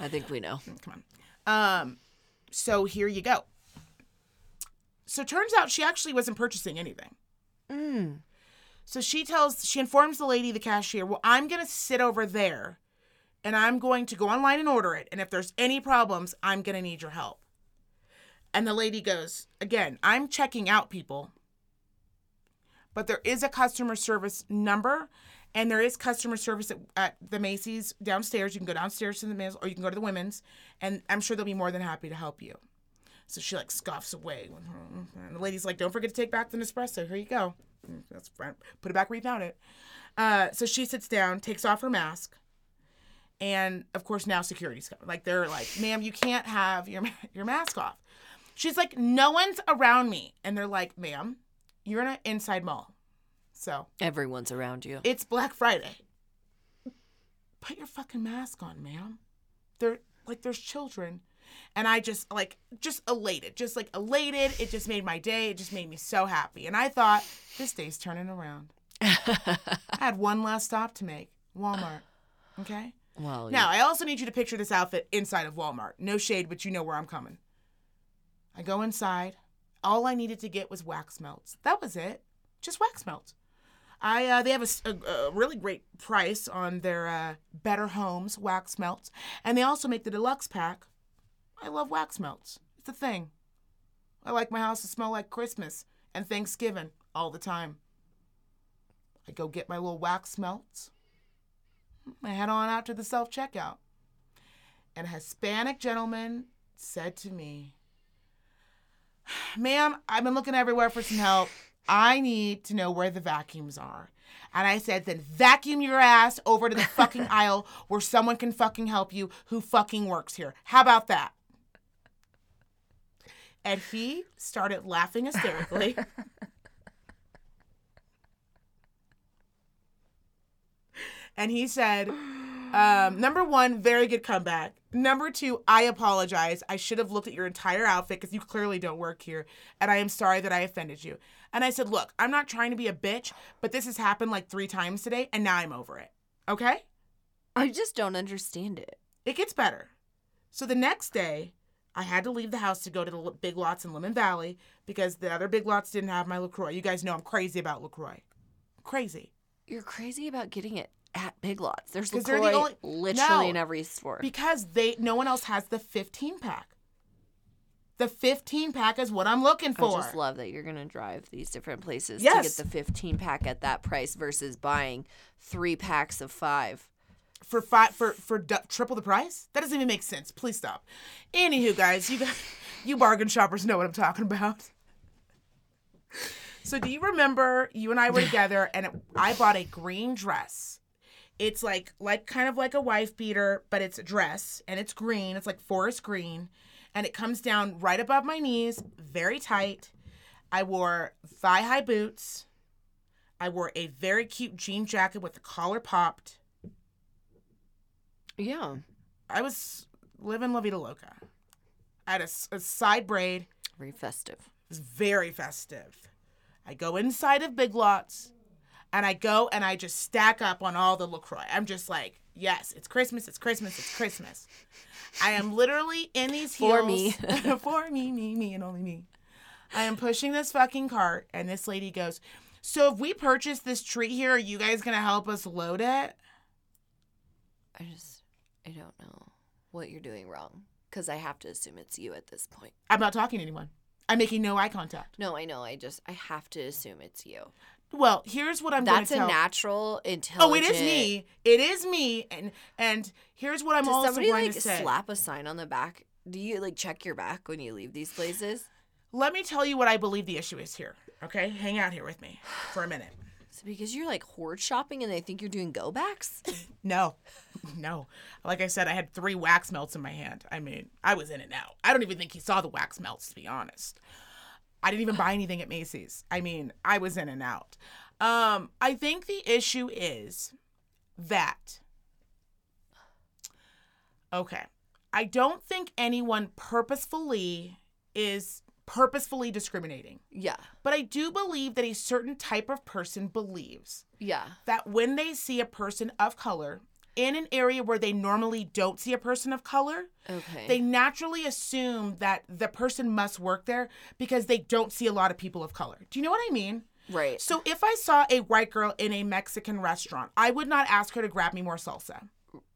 Speaker 4: I think we know.
Speaker 1: come on. Um, so here you go. So turns out she actually wasn't purchasing anything.
Speaker 4: Mm.
Speaker 1: So she tells, she informs the lady, the cashier, Well, I'm going to sit over there and I'm going to go online and order it. And if there's any problems, I'm going to need your help. And the lady goes, Again, I'm checking out people, but there is a customer service number And there is customer service at, at the Macy's downstairs. You can go downstairs to the men's or you can go to the women's, and I'm sure they'll be more than happy to help you. So she like scoffs away. And the lady's like, Don't forget to take back the Nespresso. Here you go. That's fine. Put it back where you found it. Uh, so she sits down, takes off her mask, and of course now security's coming. Like they're like, "Ma'am, you can't have your your mask off." She's like, "No one's around me," and they're like, "Ma'am, you're in an inside mall, so
Speaker 4: Everyone's around you.
Speaker 1: it's Black Friday. Put your fucking mask on, ma'am. They're like there's children." And I just like just elated, just like elated. It just made my day. It just made me so happy. And I thought this day's turning around. I had one last stop to make. Walmart. Okay?
Speaker 4: well,
Speaker 1: Now, I also need you to picture this outfit inside of Walmart. No shade, but you know where I'm coming. I go inside. All I needed to get was wax melts. That was it. Just wax melts. I uh, they have a really great price on their uh, Better Homes wax melts, and they also make the deluxe pack. I love wax melts. It's a thing. I like my house to smell like Christmas and Thanksgiving all the time. I go get my little wax melts. I head on out to the self checkout. And a Hispanic gentleman said to me, Ma'am, I've been looking everywhere for some help. I need to know where the vacuums are. And I said, then vacuum your ass over to the fucking aisle where someone can fucking help you who fucking works here. How about that? And he started laughing hysterically. and he said, um, number one, very good comeback. Number two, I apologize. I should have looked at your entire outfit because you clearly don't work here. And I am sorry that I offended you. And I said, look, I'm not trying to be a bitch, but this has happened like three times today, and now I'm over it. Okay?
Speaker 4: I just don't understand it.
Speaker 1: It gets better. So the next day, I had to leave the house to go to the Big Lots in Lemon Valley because the other Big Lots didn't have my LaCroix. You guys know I'm crazy about LaCroix. Crazy.
Speaker 4: You're crazy about getting it at Big Lots. There's
Speaker 1: 'Cause they're the only-
Speaker 4: literally
Speaker 1: No.
Speaker 4: in every store.
Speaker 1: Because they no one else has the 15 pack. The 15 pack is what I'm looking for.
Speaker 4: I
Speaker 1: for.
Speaker 4: just love that you're gonna drive these different places
Speaker 1: Yes.
Speaker 4: to get the 15 pack at that price versus buying three packs of five.
Speaker 1: for five for for du- triple the price? That doesn't even make sense. Please stop. Anywho, guys, you guys, you bargain shoppers know what I'm talking about. So, do you remember you and I were together, and it, I bought a green dress. It's like like kind of like a wife beater, but it's a dress, and it's green. It's like forest green, and it comes down right above my knees, very tight. I wore thigh high boots. I wore a very cute jean jacket with the collar popped.
Speaker 4: Yeah.
Speaker 1: I was living La Vida Loca. I had a side braid.
Speaker 4: Very festive.
Speaker 1: It was very festive. I go inside of Big Lots and I go and I just stack up on all the LaCroix. I'm just like, yes, it's Christmas, it's Christmas, it's Christmas. I am literally in these heels.
Speaker 4: For me.
Speaker 1: for me, me, me, and only me. I am pushing this fucking cart and this lady goes, So if we purchase this tree here, are you guys going to help us load it?
Speaker 4: I just, I don't know what you're doing wrong because I have to assume it's you at this point.
Speaker 1: I'm not talking to anyone. I'm making no eye contact.
Speaker 4: No, I know. I just, I have to assume it's you.
Speaker 1: Well, here's what I'm
Speaker 4: That's a
Speaker 1: going to tell.
Speaker 4: natural,
Speaker 1: Oh, it is me. It is me. And and here's what I'm
Speaker 4: Does
Speaker 1: also
Speaker 4: somebody
Speaker 1: going
Speaker 4: like
Speaker 1: to say.
Speaker 4: slap a sign on the back? Do you like check your back when you leave these places?
Speaker 1: Let me tell you what I believe the issue is here. Okay, hang out here with me for a minute.
Speaker 4: Is it because you're like hoard shopping and they think you're doing go backs?
Speaker 1: No, no. Like I said, I had three wax melts in my hand. I mean, I was in and out. I don't even think he saw the wax melts, to be honest. I didn't even buy anything at Macy's. I mean, I was in and out. Um, I think the issue is that. Okay. I don't think anyone purposefully is purposefully discriminating.
Speaker 4: yeah.
Speaker 1: But I do believe that a certain type of person believes
Speaker 4: Yeah.
Speaker 1: that when they see a person of color in an area where they normally don't see a person of color,
Speaker 4: Okay.
Speaker 1: they naturally assume that the person must work there because they don't see a lot of people of color. Do you know what I mean?
Speaker 4: right.
Speaker 1: So if I saw a white girl in a Mexican restaurant, I would not ask her to grab me more salsa.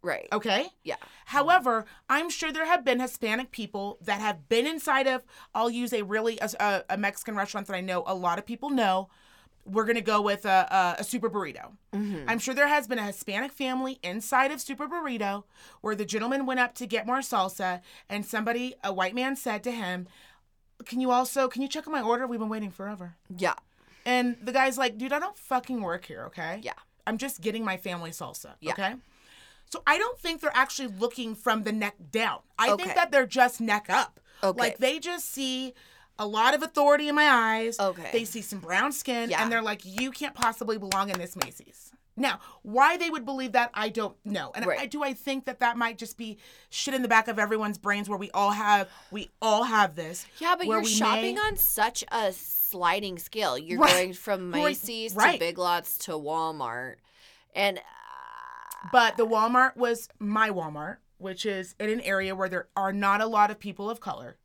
Speaker 4: right.
Speaker 1: Okay?
Speaker 4: Yeah.
Speaker 1: However, I'm sure there have been Hispanic people that have been inside of, I'll use a really, a, a Mexican restaurant that I know a lot of people know, we're gonna go with a, a, a super burrito.
Speaker 4: Mhm.
Speaker 1: I'm sure there has been a Hispanic family inside of Super Burrito where the gentleman went up to get more salsa and somebody, a white man, said to him, Can you also, can you check on my order? We've been waiting forever.
Speaker 4: Yeah.
Speaker 1: And the guy's like, Dude, I don't fucking work here, okay?
Speaker 4: Yeah.
Speaker 1: I'm just getting my family salsa,
Speaker 4: Yeah.
Speaker 1: okay? So I don't think they're actually looking from the neck down. I
Speaker 4: Okay.
Speaker 1: think that they're just neck up.
Speaker 4: Okay.
Speaker 1: Like they just see a lot of authority in my eyes.
Speaker 4: Okay.
Speaker 1: They see some brown skin
Speaker 4: Yeah.
Speaker 1: and they're like, you can't possibly belong in this Macy's. Now, why they would believe that, I don't know. And
Speaker 4: Right.
Speaker 1: I do I think that that might just be shit in the back of everyone's brains where we all have we all have this.
Speaker 4: Yeah, but you're shopping
Speaker 1: may-
Speaker 4: on such a sliding scale. You're
Speaker 1: Right.
Speaker 4: going from Macy's
Speaker 1: Right.
Speaker 4: to Big Lots to Walmart. And uh,
Speaker 1: But the Walmart was my Walmart, which is in an area where there are not a lot of people of color.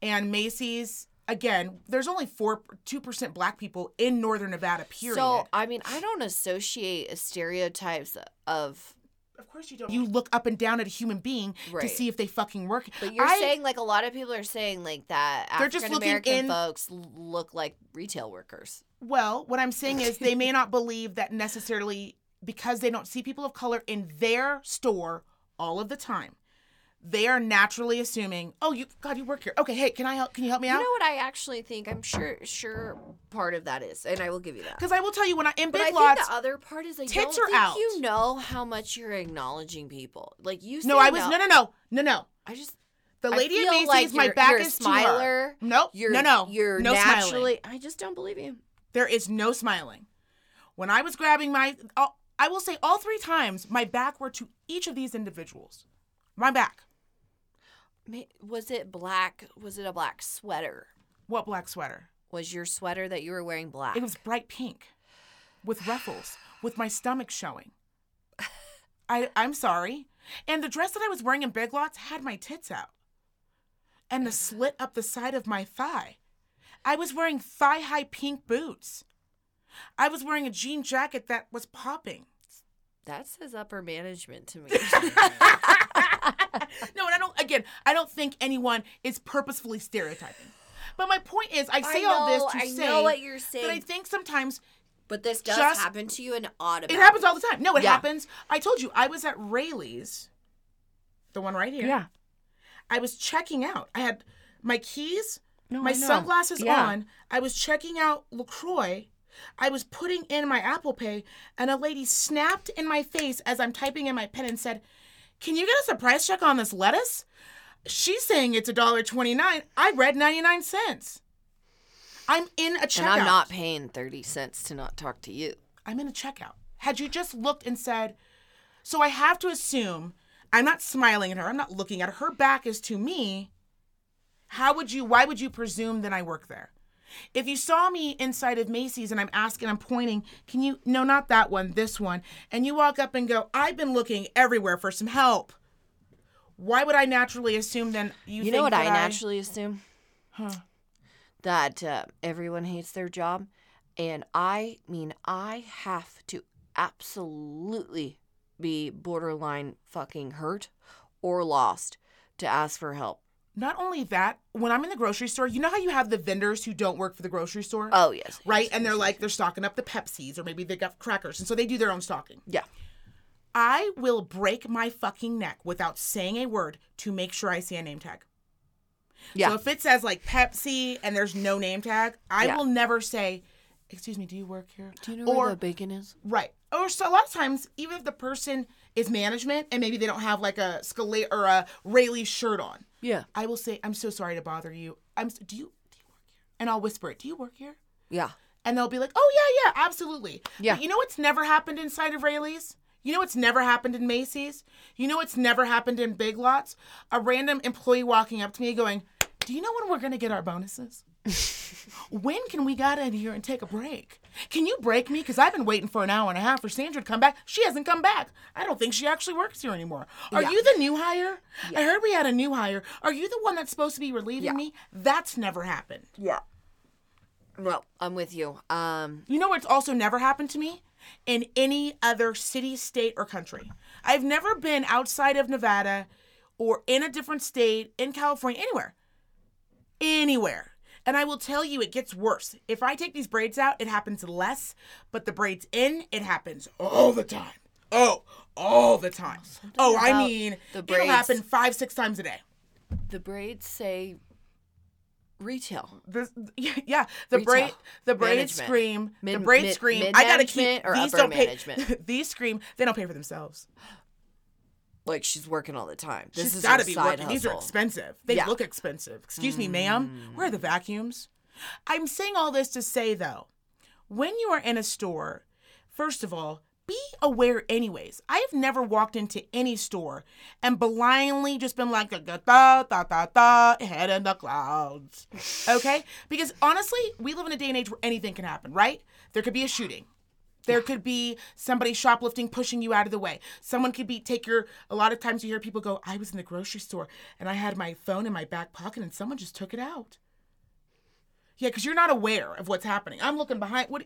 Speaker 1: And Macy's, again, there's only four two percent black people in northern Nevada, period.
Speaker 4: so I mean, I don't associate stereotypes of
Speaker 1: of course you don't you look up and down at a human being to see if they fucking work.
Speaker 4: but you're
Speaker 1: I-
Speaker 4: saying like a lot of people are saying like that
Speaker 1: They're just
Speaker 4: African
Speaker 1: looking
Speaker 4: American
Speaker 1: in-
Speaker 4: folks look like retail workers.
Speaker 1: Well, what I'm saying is they may not believe that necessarily because they don't see people of color in their store all of the time. They are naturally assuming, "Oh, you God, you work here. Okay, hey, can I help? Can you help me out?
Speaker 4: You know what I actually think? I'm sure sure part of that is, and I will give you that.
Speaker 1: Because I will tell you when I in
Speaker 4: But
Speaker 1: big
Speaker 4: I
Speaker 1: lots.
Speaker 4: think the other part is I
Speaker 1: tits
Speaker 4: don't
Speaker 1: are
Speaker 4: think
Speaker 1: out.
Speaker 4: you know how much you're acknowledging people. Like you.
Speaker 1: no, I was no, no, no, no, no.
Speaker 4: I just
Speaker 1: The lady at Macy's,
Speaker 4: like
Speaker 1: my back is to her.
Speaker 4: smiler.
Speaker 1: Nope.
Speaker 4: You're
Speaker 1: no, no.
Speaker 4: You're
Speaker 1: no
Speaker 4: naturally.
Speaker 1: smiling.
Speaker 4: I just don't believe you.
Speaker 1: There is no smiling. When I was grabbing my, all- I will say all three times, my back were to each of these individuals. My back.
Speaker 4: Was it black? Was it a black sweater?
Speaker 1: What black sweater?
Speaker 4: Was your sweater that you were wearing black?
Speaker 1: It was bright pink, with ruffles, with my stomach showing. I I'm sorry. And the dress that I was wearing in Big Lots had my tits out, and the slit up the side of my thigh. I was wearing thigh high pink boots. I was wearing a jean jacket that was popping.
Speaker 4: that says upper management to me.
Speaker 1: no, and I don't. Again, I don't think anyone is purposefully stereotyping. But my point is, I say all this to
Speaker 4: I
Speaker 1: say
Speaker 4: know what you're
Speaker 1: that
Speaker 4: saying,
Speaker 1: I think sometimes
Speaker 4: but this does
Speaker 1: just-
Speaker 4: happen to you in automatic.
Speaker 1: it happens all the time. No, it
Speaker 4: Yeah.
Speaker 1: happens. I told you I was at Raley's, the one right here.
Speaker 5: Yeah.
Speaker 1: I was checking out. I had my keys,
Speaker 5: No,
Speaker 1: my sunglasses
Speaker 5: Yeah.
Speaker 1: on. I was checking out Lacroix. I was putting in my Apple Pay, and a lady snapped in my face as I'm typing in my pen and said, "Can you get us a price check on this lettuce?" She's saying it's a dollar twenty nine. I read ninety nine cents. I'm in a checkout.
Speaker 4: and I'm not paying thirty cents to not talk to you.
Speaker 1: I'm in a checkout. Had you just looked and said, so I have to assume I'm not smiling at her, I'm not looking at her, her back is to me. How would you, why would you presume that I work there? If you saw me inside of Macy's and I'm asking, I'm pointing, can you, no, not that one, this one, and you walk up and go, I've been looking everywhere for some help. Why would I naturally assume then you
Speaker 4: You
Speaker 1: think
Speaker 4: know what
Speaker 1: that
Speaker 4: I naturally assume?
Speaker 1: Huh.
Speaker 4: That uh, everyone hates their job. And I mean, I have to absolutely be borderline fucking hurt or lost to ask for help.
Speaker 1: Not only that, when I'm in the grocery store, you know how you have the vendors who don't work for the grocery store?
Speaker 4: Oh, yes.
Speaker 1: right?
Speaker 4: yes,
Speaker 1: and they're
Speaker 4: yes,
Speaker 1: like they're stocking up the Pepsis or maybe they got crackers, and so they do their own stocking.
Speaker 4: Yeah.
Speaker 1: I will break my fucking neck without saying a word to make sure I see a name tag.
Speaker 4: Yeah.
Speaker 1: So if it says like Pepsi and there's no name tag, I
Speaker 4: Yeah.
Speaker 1: will never say, "Excuse me, do you work here?"
Speaker 4: Do you know
Speaker 1: or
Speaker 4: where the bacon is?
Speaker 1: right. Or so a lot of times, even if the person is management and maybe they don't have like a Scala or a Raley shirt on,
Speaker 4: Yeah.
Speaker 1: I will say, "I'm so sorry to bother you. I'm. s- Do you do you work here?" And I'll whisper it. Do you work here?
Speaker 4: Yeah.
Speaker 1: And they'll be like, oh, yeah, yeah, absolutely.
Speaker 4: Yeah.
Speaker 1: But you know what's never happened inside of Raley's? You know what's never happened in Macy's? You know what's never happened in Big Lots? A random employee walking up to me going, do you know when we're going to get our bonuses? when can we get in here and take a break? Can you break me? Because I've been waiting for an hour and a half for Sandra to come back. She hasn't come back. I don't think she actually works here anymore. Are
Speaker 4: Yeah.
Speaker 1: you the new hire? I heard we had a new hire. Are you the one that's supposed to be relieving
Speaker 4: Yeah.
Speaker 1: me? That's never happened.
Speaker 4: Yeah. Well, I'm with you. Um,
Speaker 1: You know what's also never happened to me? In any other city, state, or country. I've never been outside of Nevada or in a different state, in California, anywhere. Anywhere. And I will tell you, it gets worse. If I take these braids out, it happens less, but the braids in, it happens all the time. Oh, all the time. Oh, I mean,
Speaker 4: the
Speaker 1: it'll
Speaker 4: braids-
Speaker 1: happen five, six times a day.
Speaker 4: The braids say retail.
Speaker 1: This, yeah, yeah, the
Speaker 4: Retail.
Speaker 1: braid, the braid
Speaker 4: Management.
Speaker 1: scream, the
Speaker 4: Mid-
Speaker 1: braid
Speaker 4: mid-
Speaker 1: scream. I gotta keep
Speaker 4: or
Speaker 1: these
Speaker 4: upper
Speaker 1: don't pay.
Speaker 4: management?
Speaker 1: these scream. They don't pay for themselves.
Speaker 4: Like she's working all the time. This
Speaker 1: She's
Speaker 4: is
Speaker 1: got
Speaker 4: her
Speaker 1: to be working. These are expensive. They
Speaker 4: Yeah. Mm.
Speaker 1: look expensive. Excuse me, ma'am. Where are the vacuums? I'm saying all this to say though, when you are in a store, first of all, be aware anyways. I have never walked into any store and blindly just been like da da da da head in the clouds. Okay? Because honestly, we live in a day and age where anything can happen, right? There could be a shooting. There could be somebody shoplifting, pushing you out of the way. Someone could be take your. A lot of times you hear people go, "I was in the grocery store and I had my phone in my back pocket and someone just took it out." Yeah, because you're not aware of what's happening. I'm looking behind. What?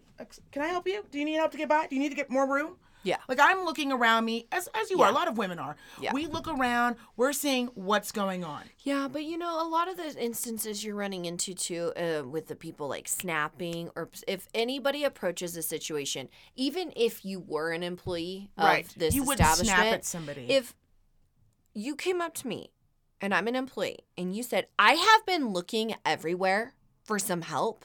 Speaker 1: Can I help you? Do you need help to get by? Do you need to get more room?
Speaker 4: Yeah.
Speaker 1: Like I'm looking around me as as you are. A lot of women are.
Speaker 4: Yeah.
Speaker 1: We look around. We're seeing what's going on.
Speaker 4: Yeah, but you know, a lot of the instances you're running into too, uh, with the people like snapping, or if anybody approaches a situation, even if you were an employee of
Speaker 1: right.
Speaker 4: this
Speaker 1: you
Speaker 4: establishment,
Speaker 1: snap at somebody.
Speaker 4: if you came up to me and I'm an employee and you said, I have been looking everywhere for some help,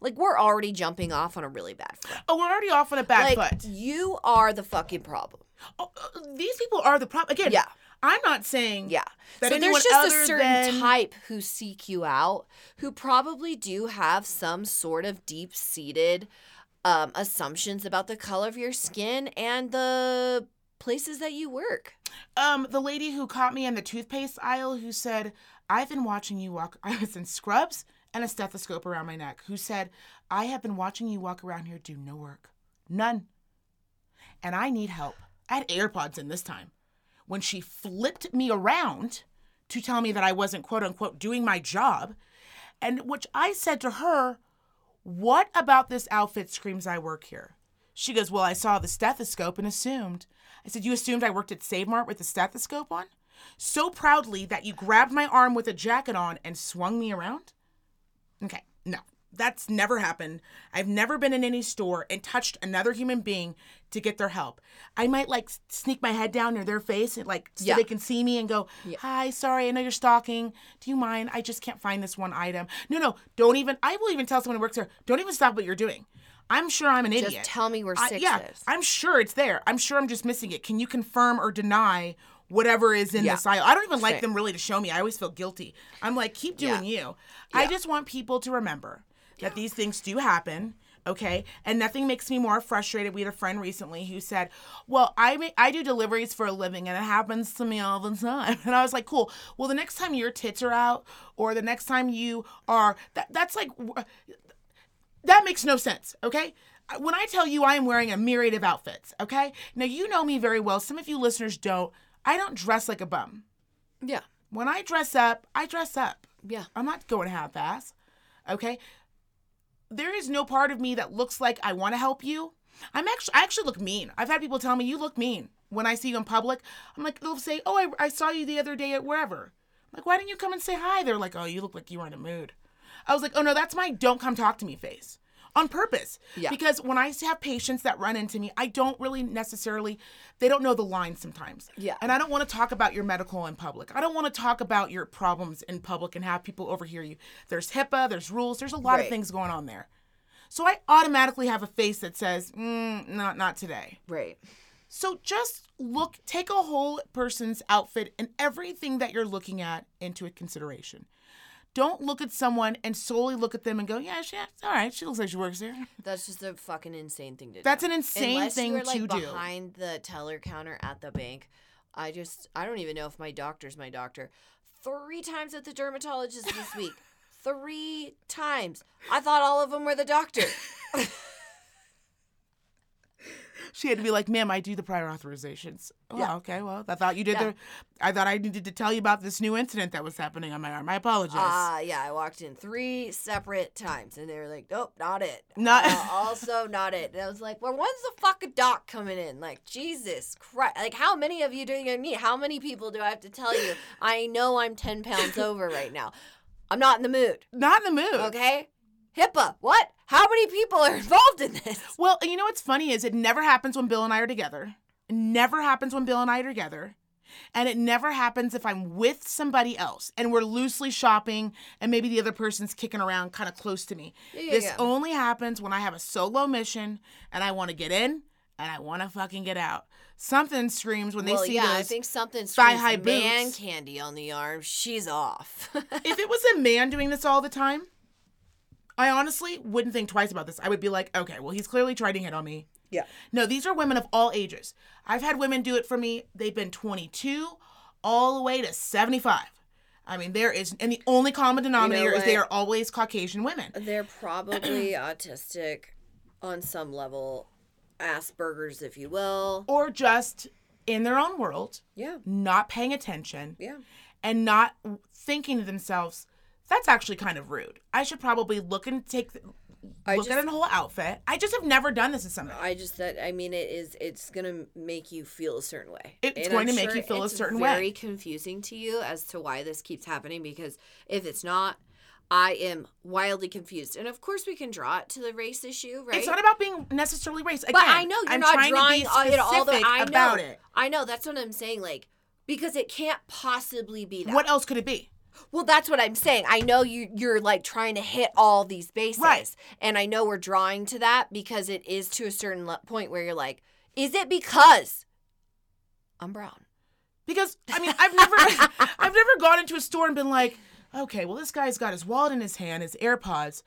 Speaker 4: like we're already jumping off on a really bad foot.
Speaker 1: oh, we're already off on a bad
Speaker 4: like
Speaker 1: foot.
Speaker 4: you are the fucking problem.
Speaker 1: Oh, uh, these people are the problem. Again,
Speaker 4: Yeah.
Speaker 1: I'm not saying
Speaker 4: Yeah.
Speaker 1: that
Speaker 4: so there's just a certain
Speaker 1: than-
Speaker 4: type who seek you out who probably do have some sort of deep seated um, assumptions about the color of your skin and the places that you work.
Speaker 1: Um, the lady who caught me in the toothpaste aisle who said, I've been watching you walk. I was in scrubs and a stethoscope around my neck. Who said, I have been watching you walk around here do no work. None. And I need help. I had AirPods in this time. When she flipped me around to tell me that I wasn't quote unquote doing my job, and which I said to her, What about this outfit screams I work here? She goes, Well, I saw the stethoscope and assumed. I said, You assumed I worked at Save Mart with the stethoscope on? So proudly that you grabbed my arm with a jacket on and swung me around? Okay, no, that's never happened. I've never been in any store and touched another human being to get their help. I might like sneak my head down near their face and like so
Speaker 4: Yeah.
Speaker 1: they can see me and go, "Hi, sorry, I know you're stalking. Do you mind? I just can't find this one item." No, no, don't even. I will even tell someone who works there, "Don't even stop what you're doing." I'm sure I'm an
Speaker 4: Just
Speaker 1: idiot.
Speaker 4: tell me where
Speaker 1: I-
Speaker 4: six
Speaker 1: yeah,
Speaker 4: is.
Speaker 1: I'm sure it's there. I'm sure I'm just missing it. Can you confirm or deny whatever is in
Speaker 4: Yeah.
Speaker 1: this aisle? I don't even like them really to show me. I always feel guilty. I'm like, keep doing you. I just want people to remember that these things do happen. Okay, and nothing makes me more frustrated. We had a friend recently who said, "Well, I make, I do deliveries for a living, and it happens to me all the time." And I was like, "Cool. Well, the next time your tits are out, or the next time you are that that's like that makes no sense, okay? When I tell you I am wearing a myriad of outfits, okay? Now you know me very well. Some of you listeners don't. I don't dress like a bum.
Speaker 4: Yeah.
Speaker 1: When I dress up, I dress up.
Speaker 4: Yeah.
Speaker 1: I'm not going half ass, okay? There is no part of me that looks like I want to help you. I'm actually, I actually look mean. I've had people tell me you look mean when I see you in public. I'm like, they'll say, oh, I, I saw you the other day at wherever. I'm like, why didn't you come and say hi? They're like, oh, you look like you were in a mood. I was like, oh no, that's my don't come talk to me face on purpose.
Speaker 4: Yeah.
Speaker 1: Because when I have patients that run into me, I don't really necessarily, they don't know the line sometimes.
Speaker 4: Yeah.
Speaker 1: And I don't want to talk about your medical in public. I don't want to talk about your problems in public and have people overhear you. There's HIPAA, there's rules, there's a lot of things going on there. So I automatically have a face that says, mm, not not today.
Speaker 4: Right.
Speaker 1: So just look, take a whole person's outfit and everything that you're looking at into consideration. Don't look at someone and solely look at them and go, yeah, she, all right, she looks like she works here.
Speaker 4: That's just a fucking insane thing to do.
Speaker 1: That's an insane
Speaker 4: Unless
Speaker 1: thing
Speaker 4: you were, like,
Speaker 1: to do.
Speaker 4: behind the teller counter at the bank. I just I don't even know if my doctor's my doctor. Three times at the dermatologist this week. Three times. I thought all of them were the doctor.
Speaker 1: She had to be like, ma'am, I do the prior authorizations. Oh,
Speaker 4: Yeah.
Speaker 1: okay. Well, I thought you did
Speaker 4: Yeah.
Speaker 1: the, I thought I needed to tell you about this new incident that was happening on my arm. I apologize.
Speaker 4: Ah, yeah, I walked in three separate times, and they were like, "Nope, not it."
Speaker 1: Not-
Speaker 4: Uh, also not it. And I was like, "Well, when's the fucking doc coming in?" Like, Jesus Christ! Like, how many of you doing your knee? How many people do I have to tell you? I know I'm ten pounds over right now. I'm not in the mood.
Speaker 1: Not in the mood.
Speaker 4: Okay? HIPAA. What? How many people are involved in this?
Speaker 1: Well, you know what's funny is it never happens when Bill and I are together. It never happens when Bill and I are together. And it never happens if I'm with somebody else and we're loosely shopping and maybe the other person's kicking around kind of close to me.
Speaker 4: Yeah, yeah,
Speaker 1: this
Speaker 4: yeah.
Speaker 1: only happens when I have a solo mission and I want to get in and I want to fucking get out. Something screams when they
Speaker 4: well,
Speaker 1: see
Speaker 4: yeah,
Speaker 1: those.
Speaker 4: I think something screams man
Speaker 1: boots.
Speaker 4: candy on the arm. She's off.
Speaker 1: if it was a man doing this all the time, I honestly wouldn't think twice about this. I would be like, okay, well, he's clearly trying to hit on me.
Speaker 4: yeah.
Speaker 1: No, these are women of all ages. I've had women do it for me. They've been 22 all the way to 75. I mean, there is, and the only common denominator is they are always Caucasian women.
Speaker 4: They're probably autistic on some level, Asperger's, if you will.
Speaker 1: Or just in their own world,
Speaker 4: Yeah.
Speaker 1: not paying attention,
Speaker 4: Yeah.
Speaker 1: and not thinking to themselves, that's actually kind of rude. I should probably look and take, the,
Speaker 4: I
Speaker 1: look
Speaker 4: just,
Speaker 1: at a whole outfit. I just have never done this as somebody.
Speaker 4: I just that I mean it is it's gonna make you feel a certain way.
Speaker 1: It's
Speaker 4: And
Speaker 1: going
Speaker 4: I'm
Speaker 1: to make
Speaker 4: sure
Speaker 1: you feel a
Speaker 4: it's
Speaker 1: certain way.
Speaker 4: Very confusing to you as to why this keeps happening because if it's not, I am wildly confused. And of course we can draw it to the race issue, right?
Speaker 1: It's not about being necessarily race. Again,
Speaker 4: but I know you're
Speaker 1: I'm
Speaker 4: not
Speaker 1: trying
Speaker 4: drawing
Speaker 1: to be
Speaker 4: it all the I know.
Speaker 1: about it.
Speaker 4: I know that's what I'm saying. Like because it can't possibly be that.
Speaker 1: What else could it be?
Speaker 4: Well, that's what I'm saying. I know you you're like trying to hit all these bases.
Speaker 1: Right.
Speaker 4: And I know we're drawing to that because it is to a certain point where you're like, is it because I'm brown?
Speaker 1: Because I mean, I've never, I've never gone into a store and been like, okay, well, this guy's got his wallet in his hand, his AirPods.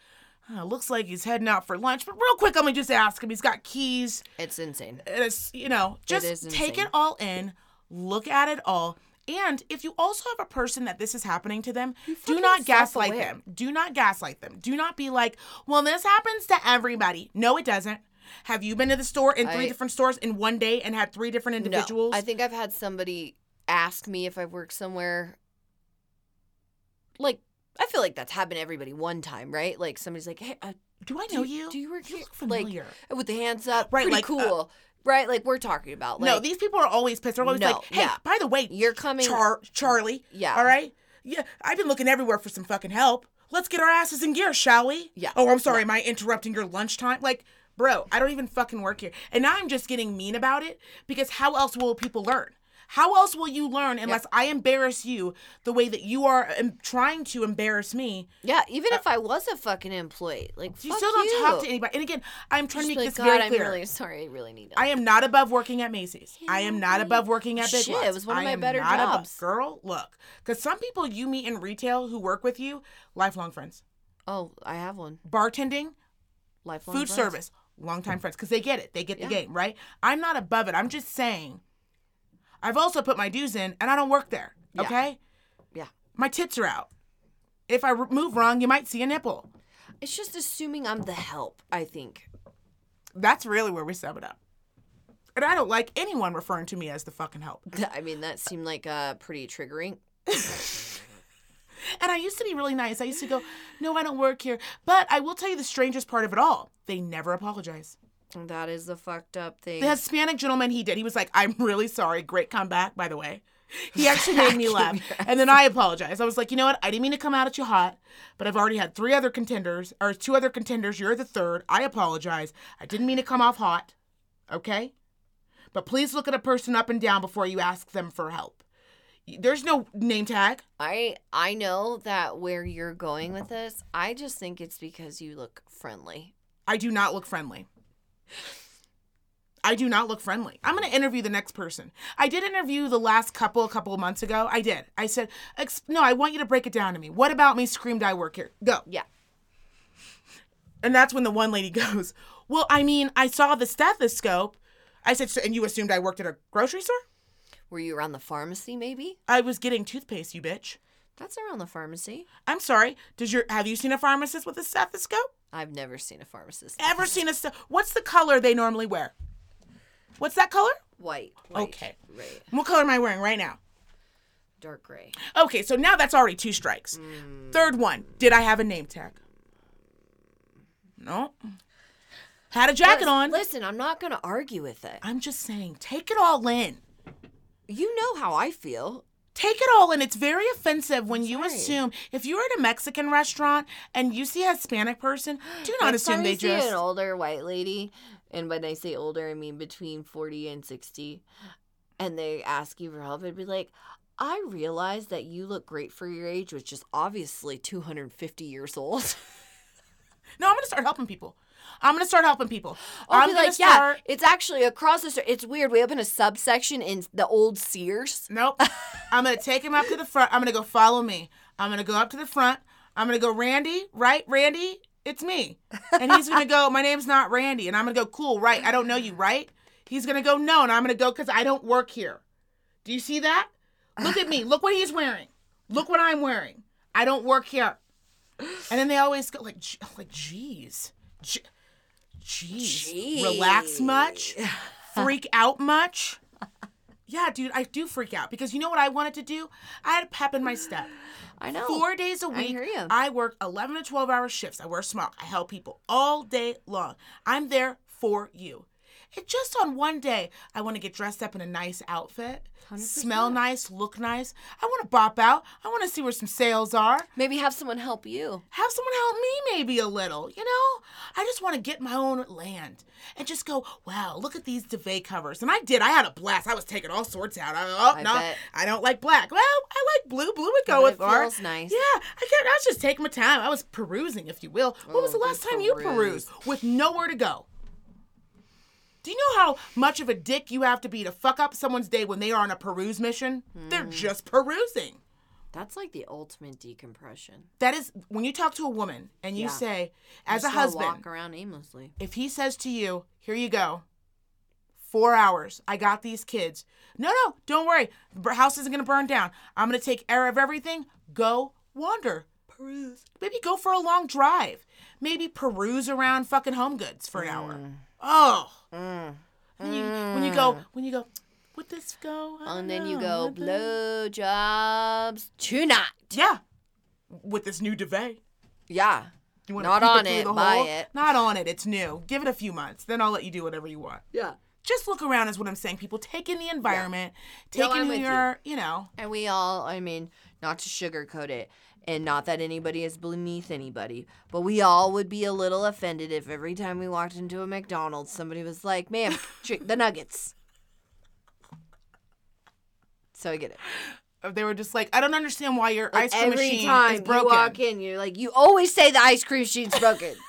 Speaker 1: Uh, looks like he's heading out for lunch. But real quick, let me just ask him. He's got keys.
Speaker 4: It's insane.
Speaker 1: It's, you know, just
Speaker 4: is
Speaker 1: take it all in, look at it all. And if you also have a person that this is happening to them, do not gaslight
Speaker 4: self-aware.
Speaker 1: them. Do not gaslight them. Do not be like, well, this happens to everybody. No, it doesn't. Have you been to the store in three
Speaker 4: I-
Speaker 1: different stores in one day and had three different individuals?
Speaker 4: No, I think I've had somebody ask me if I've worked somewhere. Like, I feel like that's happened to everybody one time, right? Like somebody's like, "Hey, uh,
Speaker 1: do I know
Speaker 4: you,
Speaker 1: you?
Speaker 4: do you work
Speaker 1: You
Speaker 4: here?"
Speaker 1: look familiar.
Speaker 4: Like with the hands up,
Speaker 1: Right,
Speaker 4: Pretty
Speaker 1: like, uh,
Speaker 4: cool, right? Like we're talking about. Like,
Speaker 1: no, these people are always pissed. They're always
Speaker 4: No,
Speaker 1: like, "Hey,
Speaker 4: yeah.
Speaker 1: by the way,
Speaker 4: you're coming.
Speaker 1: Char- Charlie,
Speaker 4: Yeah.
Speaker 1: all right, yeah, I've been looking everywhere for some fucking help. Let's get our asses in gear, shall we?
Speaker 4: Yeah.
Speaker 1: Oh, I'm sorry, am I interrupting your lunchtime? Like, bro, I don't even fucking work here, and now I'm just getting mean about it because how else will people learn? How else will you learn unless I embarrass you the way that you are trying to embarrass me?
Speaker 4: Yeah, even uh, if I was a fucking employee, like
Speaker 1: You still don't
Speaker 4: you.
Speaker 1: talk to anybody. And again, I'm trying
Speaker 4: Just
Speaker 1: to make
Speaker 4: like,
Speaker 1: this
Speaker 4: God,
Speaker 1: very
Speaker 4: I'm
Speaker 1: clear.
Speaker 4: really sorry. I really need.
Speaker 1: I am not above working at Macy's. I am not above working at Big
Speaker 4: shit,
Speaker 1: Lots.
Speaker 4: it was one of
Speaker 1: I
Speaker 4: my better
Speaker 1: not above-
Speaker 4: jobs.
Speaker 1: girl, look, because some people you meet in retail who work with you, lifelong friends.
Speaker 4: Oh, I have one.
Speaker 1: Bartending,
Speaker 4: Lifelong
Speaker 1: food
Speaker 4: friends.
Speaker 1: service, longtime friends, because they get it. They get
Speaker 4: Yeah.
Speaker 1: the game, right? I'm not above it. I'm just saying. I've also put my dues in, and I don't work there.
Speaker 4: Yeah.
Speaker 1: Okay.
Speaker 4: Yeah.
Speaker 1: My tits are out. If I move wrong, you might see a nipple.
Speaker 4: It's just assuming I'm the help. I think.
Speaker 1: That's really where we sum it up. And I don't like anyone referring to me as the fucking help.
Speaker 4: I mean, that seemed like uh pretty triggering.
Speaker 1: And I used to be really nice. I used to go, no, I don't work here. But I will tell you the strangest part of it all. They never apologize.
Speaker 4: That is the fucked up thing.
Speaker 1: The Hispanic gentleman he did, he was like, I'm really sorry. Great comeback, by the way. He actually made me laugh. And then I apologized. I was like, you know what? I didn't mean to come out at you hot, but I've already had three other contenders, or two other contenders. You're the third. I apologize. I didn't mean to come off hot. Okay? But please look at a person up and down before you ask them for help. There's no name tag.
Speaker 4: I I know that where you're going with this. I just think it's because you look friendly.
Speaker 1: I do not look friendly. I do not look friendly. I'm going to interview the next person. I did interview the last couple a couple of months ago. I did. I said, "No, I want you to break it down to me. What about me screamed I work here? Go."
Speaker 4: Yeah.
Speaker 1: And that's when the one lady goes, "Well, I mean, I saw the stethoscope." I said, so, "And you assumed I worked at a grocery store?"
Speaker 4: Were you around the pharmacy? Maybe.
Speaker 1: I was getting toothpaste, you bitch.
Speaker 4: That's around the pharmacy.
Speaker 1: I'm sorry. Does your have you seen a pharmacist with a stethoscope?
Speaker 4: I've never seen a pharmacist.
Speaker 1: Ever seen a st- What's the color they normally wear? What's that color?
Speaker 4: White. white
Speaker 1: Okay.
Speaker 4: Right.
Speaker 1: What color am I wearing right now?
Speaker 4: Dark gray.
Speaker 1: Okay, so now that's already two strikes. Hmm. Third one, did I have a name tag? No. Had a jacket
Speaker 4: Lis-
Speaker 1: on.
Speaker 4: Listen, I'm not gonna argue with it.
Speaker 1: I'm just saying, take it all in.
Speaker 4: You know how I feel.
Speaker 1: Take it all and It's very offensive when you
Speaker 4: right.
Speaker 1: assume if you're at a Mexican restaurant and you see a Hispanic person, do not
Speaker 4: Next
Speaker 1: assume
Speaker 4: time
Speaker 1: they
Speaker 4: you see
Speaker 1: just.
Speaker 4: an older white lady, and when I say older, I mean between forty and sixty, and they ask you for help, it'd be like, I realize that you look great for your age, which is obviously two hundred and fifty years old.
Speaker 1: No, I'm gonna start helping people. I'm gonna start helping people.
Speaker 4: I'll
Speaker 1: I'm
Speaker 4: be like,
Speaker 1: start.
Speaker 4: yeah, it's actually across the street. It's weird. We open a subsection in the old Sears.
Speaker 1: Nope. I'm gonna take him up to the front. I'm gonna go follow me. I'm gonna go up to the front. I'm gonna go, Randy, right? Randy, it's me. And he's gonna go, my name's not Randy. And I'm gonna go, cool, right? I don't know you, right? He's gonna go, no. And I'm gonna go, because I don't work here. Do you see that? Look at me. Look what he's wearing. Look what I'm wearing. I don't work here. And then they always go like, "Gee- like, geez, Gee- jeez, relax much, freak out much. Yeah, dude, I do freak out because you know what I wanted to do? I had a pep in my step.
Speaker 4: I know.
Speaker 1: Four days a week,
Speaker 4: ya.
Speaker 1: I work 11 to 12 hour shifts. I wear smock. I help people all day long. I'm there for you. It just on one day, I want to get dressed up in a nice outfit, smell nice, look nice. I want to bop out. I want to see where some sales are.
Speaker 4: Maybe have someone help you.
Speaker 1: Have someone help me maybe a little, you know? I just want to get my own land and just go, wow, look at these duvet covers. And I did. I had a blast. I was taking all sorts out. I, oh,
Speaker 4: I
Speaker 1: no,
Speaker 4: bet.
Speaker 1: I don't like black. Well, I like blue. Blue would go with
Speaker 4: it
Speaker 1: art.
Speaker 4: feels nice.
Speaker 1: Yeah, I can't. I was just taking my time. I was perusing, if you will. What was
Speaker 4: Oh,
Speaker 1: the last
Speaker 4: good
Speaker 1: time you perused with nowhere to go? Do you know how much of a dick you have to be to fuck up someone's day when they are on a peruse mission? They're
Speaker 4: Hmm.
Speaker 1: just perusing.
Speaker 4: That's like the ultimate decompression.
Speaker 1: That is when you talk to a woman and you
Speaker 4: Yeah.
Speaker 1: say, as
Speaker 4: Just
Speaker 1: a husband,
Speaker 4: walk around aimlessly.
Speaker 1: if he says to you, "Here you go, four hours. I got these kids." No, no, don't worry. The house isn't gonna burn down. I'm gonna take care of everything. Go wander, peruse. Maybe go for a long drive. Maybe peruse around fucking Home Goods for an hour. Oh, Mm. when you when you go mm. when you go, would this go?
Speaker 4: And
Speaker 1: don't
Speaker 4: then you go
Speaker 1: Would this-"
Speaker 4: blow jobs tonight.
Speaker 1: Yeah, with this new duvet.
Speaker 4: Yeah.
Speaker 1: You wanna
Speaker 4: Not on
Speaker 1: through
Speaker 4: it, buy
Speaker 1: hole?
Speaker 4: it.
Speaker 1: Not on it. It's new. Give it a few months. Then I'll let you do whatever you want.
Speaker 4: Yeah.
Speaker 1: Just look around is what I'm saying. People take in the environment,
Speaker 4: No,
Speaker 1: take
Speaker 4: I'm
Speaker 1: in
Speaker 4: with you.
Speaker 1: your, you. know.
Speaker 4: And we all, I mean, not to sugarcoat it, and not that anybody is beneath anybody, but we all would be a little offended if every time we walked into a McDonald's, somebody was like, ma'am, the nuggets. So I get it.
Speaker 1: Uh, they were just like, I don't understand why your
Speaker 4: Like,
Speaker 1: ice cream
Speaker 4: every
Speaker 1: machine
Speaker 4: time
Speaker 1: is broken.
Speaker 4: you walk in, you're like, you always say the ice cream machine's broken.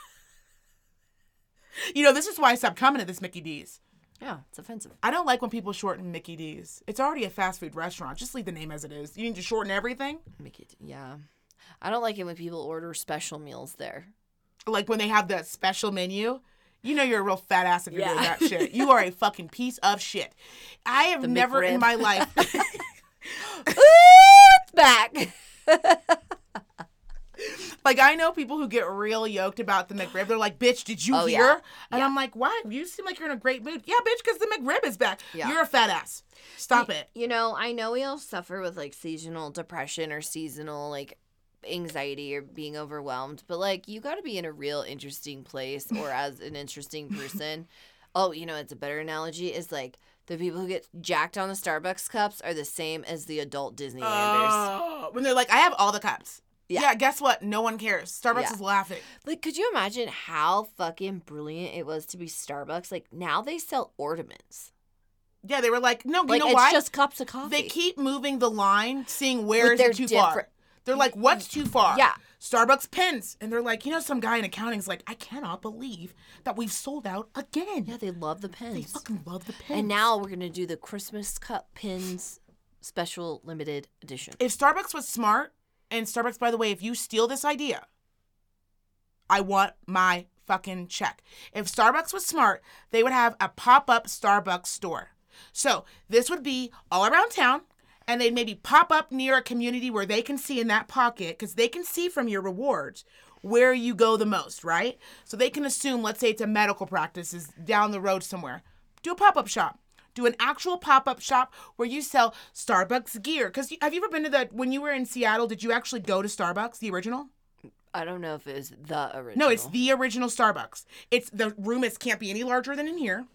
Speaker 1: You know, this is why I stopped coming to this Mickey D's.
Speaker 4: yeah, it's offensive.
Speaker 1: I don't like when people shorten Mickey D's. It's already a fast food restaurant. Just leave the name as it is. You need to shorten everything.
Speaker 4: Mickey, it, yeah. I don't like it when people order special meals there.
Speaker 1: Like when they have that special menu. You know you're a real fat ass if you're doing that shit. You are a fucking piece of shit. I have
Speaker 4: The
Speaker 1: never in my life
Speaker 4: Ooh, it's back.
Speaker 1: Like I know people who get real yoked about the McRib. They're like, "Bitch, did you
Speaker 4: Oh,
Speaker 1: hear?"
Speaker 4: yeah.
Speaker 1: And I'm like, "Why? You seem like you're in a great mood." Yeah, bitch, because the McRib is back.
Speaker 4: Yeah.
Speaker 1: You're a fat ass. Stop it.
Speaker 4: You know, I know we all suffer with like seasonal depression or seasonal like anxiety or being overwhelmed, but like you got to be in a real interesting place or as an interesting person. oh, you know, it's a better analogy is like the people who get jacked on the Starbucks cups are the same as the adult Disneylanders.
Speaker 1: Oh, when they're like, "I have all the cups."
Speaker 4: Yeah.
Speaker 1: Yeah. Guess what? No one cares. Starbucks
Speaker 4: Yeah.
Speaker 1: is laughing.
Speaker 4: like, could you imagine how fucking brilliant it was to be Starbucks? Like now they sell ornaments.
Speaker 1: Yeah, they were like, "No, you
Speaker 4: Like
Speaker 1: know
Speaker 4: it's
Speaker 1: why?"
Speaker 4: just cups of coffee.
Speaker 1: they keep moving the line, seeing where is
Speaker 4: their
Speaker 1: it too far. They're like, "What's too far?"
Speaker 4: Yeah.
Speaker 1: Starbucks pins, and they're like, you know, some guy in accounting's like, "I cannot believe that we've sold out again."
Speaker 4: yeah, they love the
Speaker 1: pins.
Speaker 4: they
Speaker 1: fucking love the pins.
Speaker 4: And now we're gonna do the Christmas cup pins special limited edition.
Speaker 1: if Starbucks was smart, and Starbucks, by the way, if you steal this idea, I want my fucking check. If Starbucks was smart, they would have a pop up Starbucks store. So this would be all around town, and they'd maybe pop up near a community where they can see in that pocket, because they can see from your rewards where you go the most, right? So they can assume, let's say it's a medical practice is down the road somewhere. Do a pop up shop. Do an actual pop up shop where you sell Starbucks gear. Because have you ever been to the, when you were in Seattle, did you actually go to Starbucks, the original?
Speaker 4: I don't know if it was the original.
Speaker 1: No, it's the original Starbucks. It's the room is can't be any larger than in here.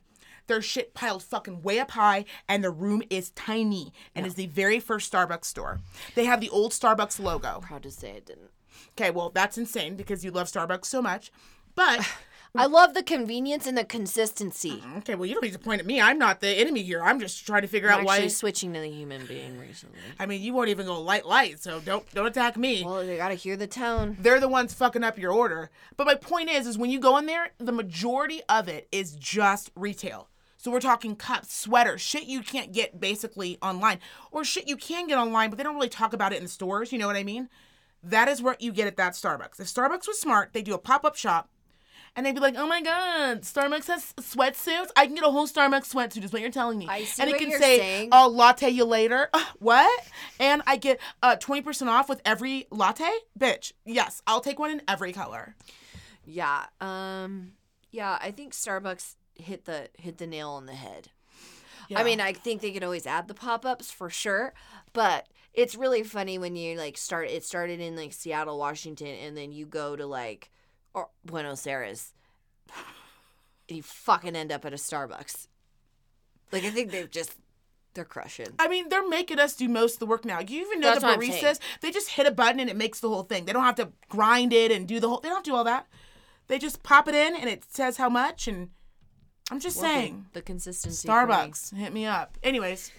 Speaker 1: There's shit piled fucking way up high, and the room is tiny. And it's the very first Starbucks store. They have the old Starbucks logo.
Speaker 4: I'm Proud to say I didn't.
Speaker 1: Okay, well, that's insane because you love Starbucks so much. But
Speaker 4: I love the convenience and the consistency.
Speaker 1: Mm, okay, well, you don't need to point at me. I'm not the enemy here. I'm just trying to figure
Speaker 4: I'm
Speaker 1: out why.
Speaker 4: actually switching to the human being recently.
Speaker 1: I mean, you won't even go light light, so don't don't attack me.
Speaker 4: Well, they gotta hear the tone.
Speaker 1: They're the ones fucking up your order. But my point is, is when you go in there, the majority of it is just retail. So we're talking cups, sweaters, shit you can't get basically online, or shit you can get online, but they don't really talk about it in stores. You know what I mean? That is what you get at that Starbucks. If Starbucks was smart, they'd do a pop up shop. And they'd be like, "Oh my God, Starbucks has sweatsuits. I can get a whole Starbucks sweatsuit." Is what you're telling me.
Speaker 4: I see
Speaker 1: and it
Speaker 4: what
Speaker 1: can
Speaker 4: you're
Speaker 1: say,
Speaker 4: saying.
Speaker 1: "I'll latte you later." What? And I get uh twenty percent off with every latte, bitch. Yes, I'll take one in every color.
Speaker 4: Yeah. Um. Yeah. I think Starbucks hit the hit the nail on the head. I mean, I think they could always add the pop ups for sure, but it's really funny when you like start. It started in like Seattle, Washington, and then you go to like or Buenos Aires, and you fucking end up at a Starbucks. Like I think they've just they're crushing.
Speaker 1: I mean, they're making us do most of the work now. You even know
Speaker 4: That's
Speaker 1: the
Speaker 4: what I'm saying.
Speaker 1: baristas, they just hit a button and it makes the whole thing. They don't have to grind it and do the whole. They don't do all that. They just pop it in and it says how much. And I'm just
Speaker 4: Working.
Speaker 1: saying,
Speaker 4: the consistency.
Speaker 1: Starbucks, hit me up. Anyways,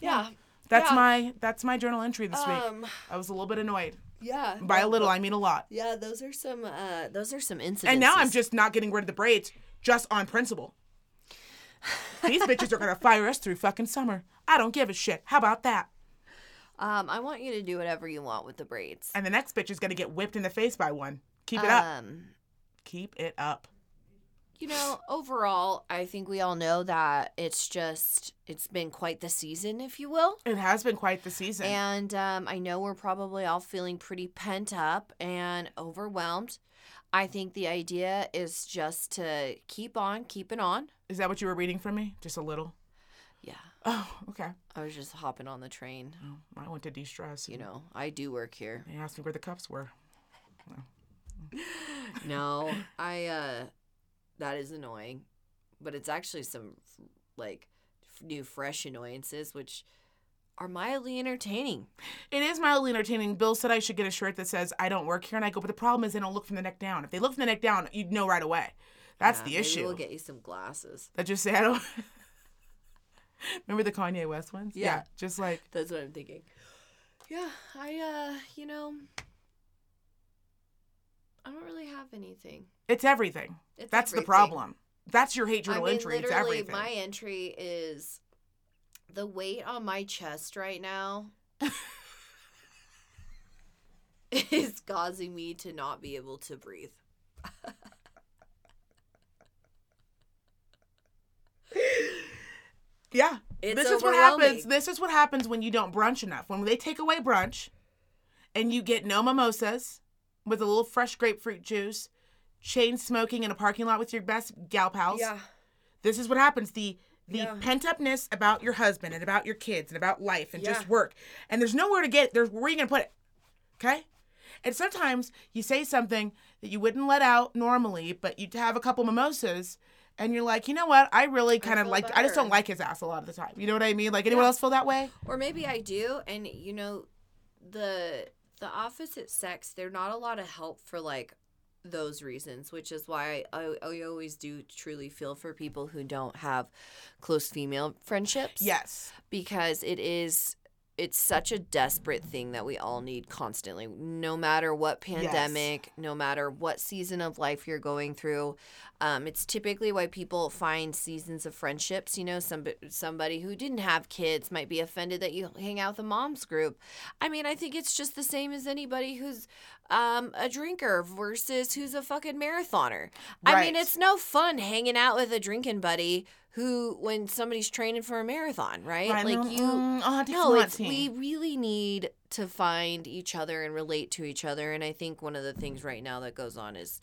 Speaker 4: Yeah.
Speaker 1: that's
Speaker 4: Yeah.
Speaker 1: my that's my journal entry this week.
Speaker 4: Um.
Speaker 1: I was a little bit annoyed.
Speaker 4: Yeah.
Speaker 1: By a little, I mean a lot.
Speaker 4: Yeah, those are some. Uh, those are some incidents.
Speaker 1: And now I'm just not getting rid of the braids just on principle. These bitches are gonna fire us through fucking summer. I don't give a shit. How about that?
Speaker 4: Um, I want you to do whatever you want with the braids.
Speaker 1: And the next bitch is gonna get whipped in the face by one. Keep it up.
Speaker 4: Um,
Speaker 1: Keep it up.
Speaker 4: You know, overall, I think we all know that it's just it's been quite the season, if you will.
Speaker 1: It has been quite the season.
Speaker 4: And um, I know we're probably all feeling pretty pent up and overwhelmed. I think the idea is just to keep on keeping on.
Speaker 1: is that what you were reading from me? Just a little.
Speaker 4: Yeah,
Speaker 1: Oh, okay.
Speaker 4: I was just hopping on the train.
Speaker 1: Oh, I went to de-stress.
Speaker 4: You know, I do work here.
Speaker 1: They asked me where the cups were.
Speaker 4: No, I uh that is annoying. But it's actually some like new fresh annoyances which are mildly entertaining.
Speaker 1: It is mildly entertaining. Bill said I should get a shirt that says I don't work here, and I go, but the problem is they don't look from the neck down. If they look from the neck down, you'd know right away. That's
Speaker 4: Yeah,
Speaker 1: the
Speaker 4: maybe
Speaker 1: issue.
Speaker 4: We'll get you some glasses.
Speaker 1: that just say I don't. Remember the Kanye West ones?
Speaker 4: Yeah.
Speaker 1: just like
Speaker 4: That's what I'm thinking. Yeah, I uh, you know, I don't really have anything.
Speaker 1: it's everything.
Speaker 4: It's
Speaker 1: That's the problem. That's your hate
Speaker 4: I
Speaker 1: journal
Speaker 4: mean,
Speaker 1: entry. It's
Speaker 4: literally,
Speaker 1: everything.
Speaker 4: my entry is the weight on my chest right now is causing me to not be able to breathe.
Speaker 1: Yeah.
Speaker 4: It's
Speaker 1: this is what happens. This is what happens when you don't brunch enough. When they take away brunch and you get no mimosas with a little fresh grapefruit juice, chain smoking in a parking lot with your best gal pals. Yeah. This is what happens. The the
Speaker 4: Yeah.
Speaker 1: pent upness about your husband and about your kids and about life and
Speaker 4: Yeah.
Speaker 1: just work. And there's nowhere to get there's where are you gonna put it? Okay? And sometimes you say something that you wouldn't let out normally, but you'd have a couple mimosas and you're like, you know what? I really kind of like I just don't like his ass a lot of the time. You know what I mean? Like anyone
Speaker 4: Yeah.
Speaker 1: else feel that way?
Speaker 4: Or maybe I do, and you know, the the opposite sex, they're not a lot of help for like those reasons, which is why I, I always do truly feel for people who don't have close female friendships.
Speaker 1: Yes.
Speaker 4: because it is it's such a desperate thing that we all need constantly no matter what pandemic no matter what season of life you're going through um, it's typically why people find seasons of friendships you know some, somebody who didn't have kids might be offended that you hang out with a mom's group. I mean i think it's just the same as anybody who's um, a drinker versus who's a fucking marathoner. I mean it's no fun hanging out with a drinking buddy who when somebody's training for a marathon right,
Speaker 1: Right,
Speaker 4: like you
Speaker 1: mm, have
Speaker 4: no, it's we really need to find each other and relate to each other. And I think one of the things right now that goes on is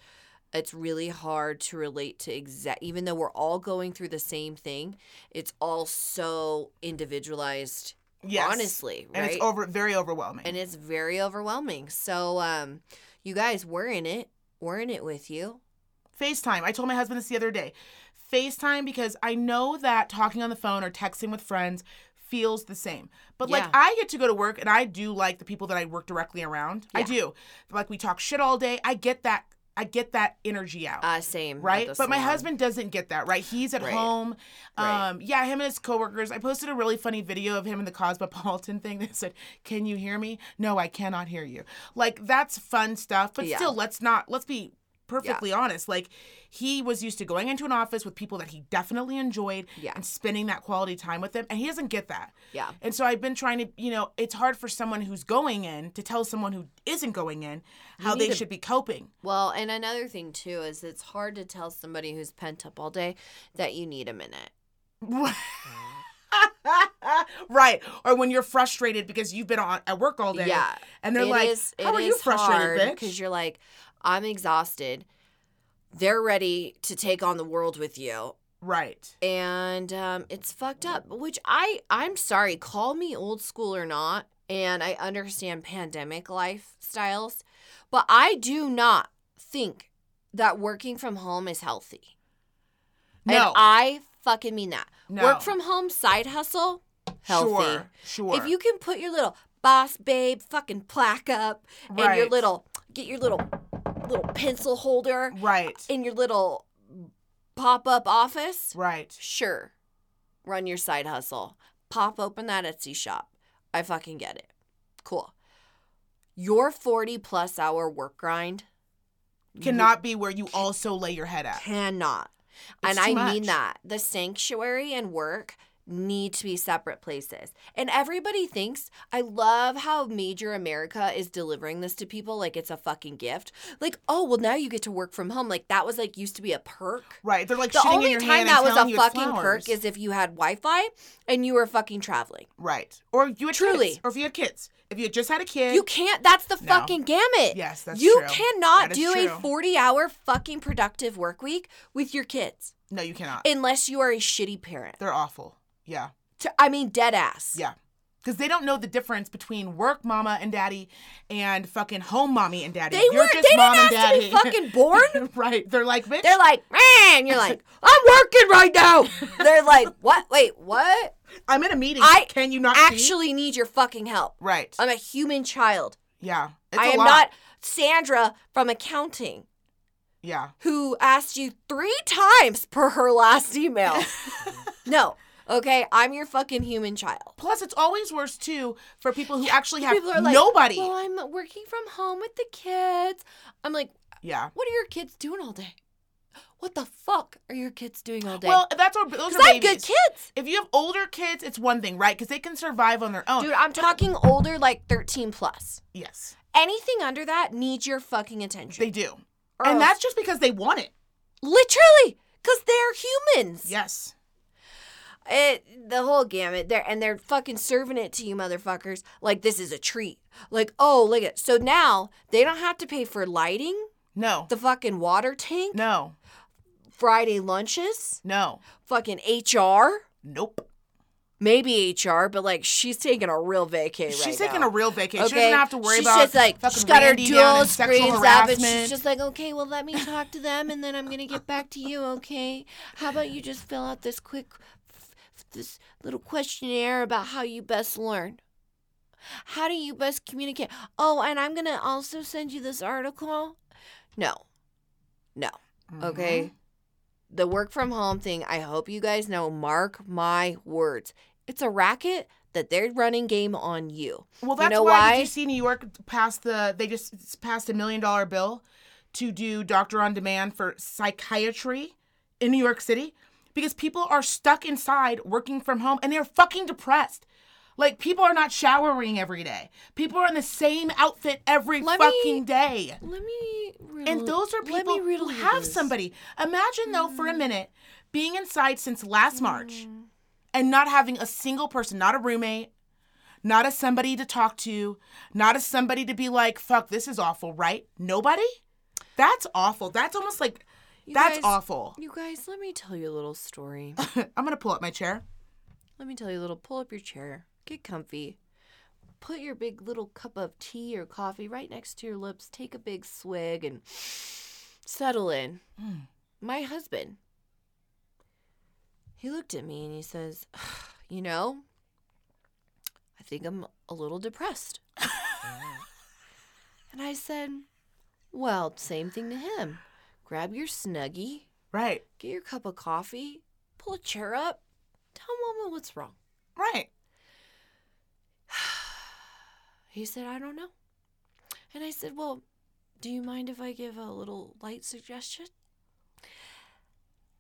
Speaker 4: it's really hard to relate to exact even though we're all going through the same thing, it's all so individualized,
Speaker 1: Yes.
Speaker 4: honestly, right?
Speaker 1: And it's over very overwhelming.
Speaker 4: and it's very overwhelming. So um you guys, we're in it. We're in it with you.
Speaker 1: FaceTime. I told my husband this the other day. FaceTime because I know that talking on the phone or texting with friends feels the same. But like I get to go to work and I do like the people that I work directly around. I do. Like we talk shit all day. I get that I get that energy out.
Speaker 4: Uh, same.
Speaker 1: right? But my husband doesn't get that, right? He's at
Speaker 4: Right.
Speaker 1: home.
Speaker 4: Right.
Speaker 1: Um, yeah, him and his coworkers. I posted a really funny video of him in the Cosmopolitan thing that said, "Can you hear me? No, I cannot hear you." Like that's fun stuff, but
Speaker 4: Yeah.
Speaker 1: still, let's not let's be perfectly honest. Like he was used to going into an office with people that he definitely enjoyed
Speaker 4: Yeah.
Speaker 1: and spending that quality time with them, and he doesn't get that.
Speaker 4: Yeah.
Speaker 1: And so I've been trying to, you know, it's hard for someone who's going in to tell someone who isn't going in how they
Speaker 4: to-
Speaker 1: should be coping.
Speaker 4: Well, and another thing too is it's hard to tell somebody who's pent up all day that you need a minute.
Speaker 1: right. Or when you're frustrated because you've been on at work all day.
Speaker 4: Yeah.
Speaker 1: And they're
Speaker 4: It
Speaker 1: like,
Speaker 4: is-
Speaker 1: How are you frustrated, bitch?
Speaker 4: Because you're like, I'm exhausted. They're ready to take on the world with you.
Speaker 1: Right.
Speaker 4: and um, it's fucked up. Which I I'm sorry, call me old school or not, and I understand pandemic lifestyles, but I do not think that working from home is healthy. And
Speaker 1: No.
Speaker 4: I fucking mean that.
Speaker 1: No.
Speaker 4: Work from home side hustle, healthy.
Speaker 1: Sure. Sure.
Speaker 4: If you can put your little boss babe fucking plaque up and your little get your little little pencil holder
Speaker 1: Right.
Speaker 4: in your little pop up office,
Speaker 1: Right.
Speaker 4: Sure. Run your side hustle. Pop open that Etsy shop. I fucking get it. Cool. Your 40 plus hour work grind
Speaker 1: Cannot be where you also lay your head at.
Speaker 4: cannot.
Speaker 1: It's
Speaker 4: and I
Speaker 1: too
Speaker 4: mean that. The sanctuary and work need to be separate places. And everybody thinks, I love how major America is delivering this to people like it's a fucking gift. Like, oh, well, now you get to work from home. Like, that was like used to be a perk.
Speaker 1: Right. They're like
Speaker 4: The only time that was a fucking
Speaker 1: flowers.
Speaker 4: perk is if you had Wi Fi and you were fucking traveling.
Speaker 1: Right. Or you had
Speaker 4: Truly.
Speaker 1: kids. Or if you had kids. If you just had a kid.
Speaker 4: You can't. That's the
Speaker 1: No.
Speaker 4: fucking gamut.
Speaker 1: Yes, that's
Speaker 4: you
Speaker 1: true.
Speaker 4: cannot
Speaker 1: That
Speaker 4: do a 40 hour fucking productive work week with your kids
Speaker 1: no, you cannot.
Speaker 4: unless you are a shitty parent.
Speaker 1: They're awful. Yeah.
Speaker 4: To- I mean, dead ass.
Speaker 1: Yeah. Because they don't know the difference between work mama and daddy and fucking home mommy and daddy.
Speaker 4: They
Speaker 1: You're
Speaker 4: weren't.
Speaker 1: just
Speaker 4: They
Speaker 1: mom
Speaker 4: didn't
Speaker 1: and
Speaker 4: ask to be
Speaker 1: daddy.
Speaker 4: fucking born.
Speaker 1: right. They're like, bitch.
Speaker 4: They're like, man. You're like, I'm working right now. They're like, what? Wait, what?
Speaker 1: I'm in a meeting.
Speaker 4: I
Speaker 1: Can you not see?
Speaker 4: Actually, need your fucking help.
Speaker 1: Right.
Speaker 4: I'm a human child.
Speaker 1: yeah. It's
Speaker 4: I am
Speaker 1: lot.
Speaker 4: not Sandra from accounting.
Speaker 1: Yeah.
Speaker 4: who asked you three times per her last email. no. Okay, I'm your fucking human child.
Speaker 1: Plus, it's always worse too for people who actually have
Speaker 4: People are like,
Speaker 1: nobody.
Speaker 4: Well, I'm working from home with the kids. I'm like,
Speaker 1: yeah.
Speaker 4: what are your kids doing all day? What the fuck are your kids doing all day?
Speaker 1: Well, that's what those are
Speaker 4: I have good kids.
Speaker 1: If you have older kids, it's one thing, right? Because they can survive on their own.
Speaker 4: Dude, I'm talking older, like 13 plus.
Speaker 1: yes,
Speaker 4: Anything under that needs your fucking attention.
Speaker 1: they do,
Speaker 4: Or
Speaker 1: and
Speaker 4: else-
Speaker 1: that's just because they want it.
Speaker 4: literally because they're humans.
Speaker 1: Yes.
Speaker 4: It the whole gamut there, and they're fucking serving it to you, motherfuckers. Like this is a treat. Like oh look at so now they don't have to pay for lighting,
Speaker 1: No.
Speaker 4: the fucking water tank,
Speaker 1: no.
Speaker 4: Friday lunches,
Speaker 1: No.
Speaker 4: fucking HR,
Speaker 1: Nope.
Speaker 4: maybe HR, but like she's taking a real vacay right
Speaker 1: She's
Speaker 4: now.
Speaker 1: taking a real vacation. She doesn't have to worry
Speaker 4: she's
Speaker 1: about
Speaker 4: just like she's got her dual screens up, and she's just like, okay, well, let me talk to them, and then I'm gonna get back to you. Okay, how about you just fill out this quick, this little questionnaire about how you best learn. How do you best communicate? Oh, and I'm gonna also send you this article. No, no, okay.
Speaker 1: Mm-hmm.
Speaker 4: The work from home thing. I hope you guys know. Mark my words. It's a racket that they're running game on you.
Speaker 1: Well, that's
Speaker 4: know
Speaker 1: why,
Speaker 4: why?
Speaker 1: Did you see New York pass the? They just passed a million dollar bill to do doctor on demand for psychiatry in New York City because people are stuck inside working from home and they're fucking depressed. Like people are not showering every day. People are in the same outfit every
Speaker 4: Let me-
Speaker 1: fucking day.
Speaker 4: Let me. Read
Speaker 1: And those are
Speaker 4: let
Speaker 1: people
Speaker 4: me
Speaker 1: who have
Speaker 4: this.
Speaker 1: somebody. Imagine though for a minute being inside since last March
Speaker 4: Mm.
Speaker 1: and not having a single person, not a roommate, not a somebody to talk to, not a somebody to be like, fuck, this is awful, right? Nobody? That's awful. That's almost like
Speaker 4: You
Speaker 1: that's
Speaker 4: guys-
Speaker 1: awful.
Speaker 4: You guys, let me tell you a little story.
Speaker 1: I'm gonna pull up my chair.
Speaker 4: let me tell you a little. Pull up your chair. Get comfy. Put your big little cup of tea or coffee right next to your lips. Take a big swig and settle in.
Speaker 1: Mm.
Speaker 4: My husband, he looked at me and he says, You know, I think I'm a little depressed. and I said, Well, same thing to him. Grab your snuggie,
Speaker 1: Right.
Speaker 4: get your cup of coffee, pull a chair up, tell mama what's wrong.
Speaker 1: Right.
Speaker 4: He said, I don't know. And I said, Well, do you mind if I give a little light suggestion?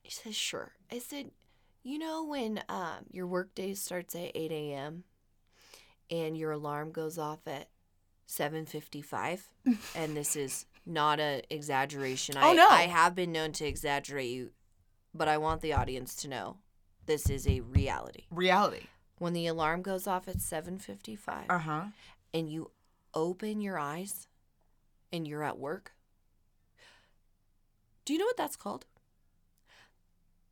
Speaker 4: He says, Sure. I said, You know, when um, your workday starts at 8 a.m. and your alarm goes off at 7.55, and this is not a exaggeration.
Speaker 1: Oh,
Speaker 4: I,
Speaker 1: no.
Speaker 4: I have been known to exaggerate you, but I want the audience to know this is a reality.
Speaker 1: Reality.
Speaker 4: When the alarm goes off at 7.55,
Speaker 1: Uh huh.
Speaker 4: and you open your eyes and you're at work, do you know what that's called?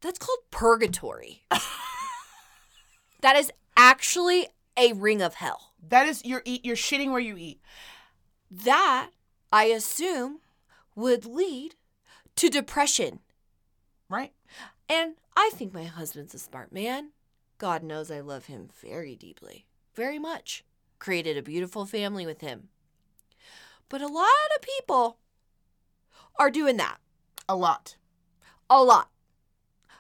Speaker 4: That's called purgatory. that is actually a ring of hell.
Speaker 1: That is you're eat. You're shitting where you eat.
Speaker 4: That, I assume, would lead to depression.
Speaker 1: Right.
Speaker 4: And I think my husband's a smart man. God knows I love him very deeply, very much. Created a beautiful family with him. But a lot of people are doing that.
Speaker 1: A lot.
Speaker 4: A lot.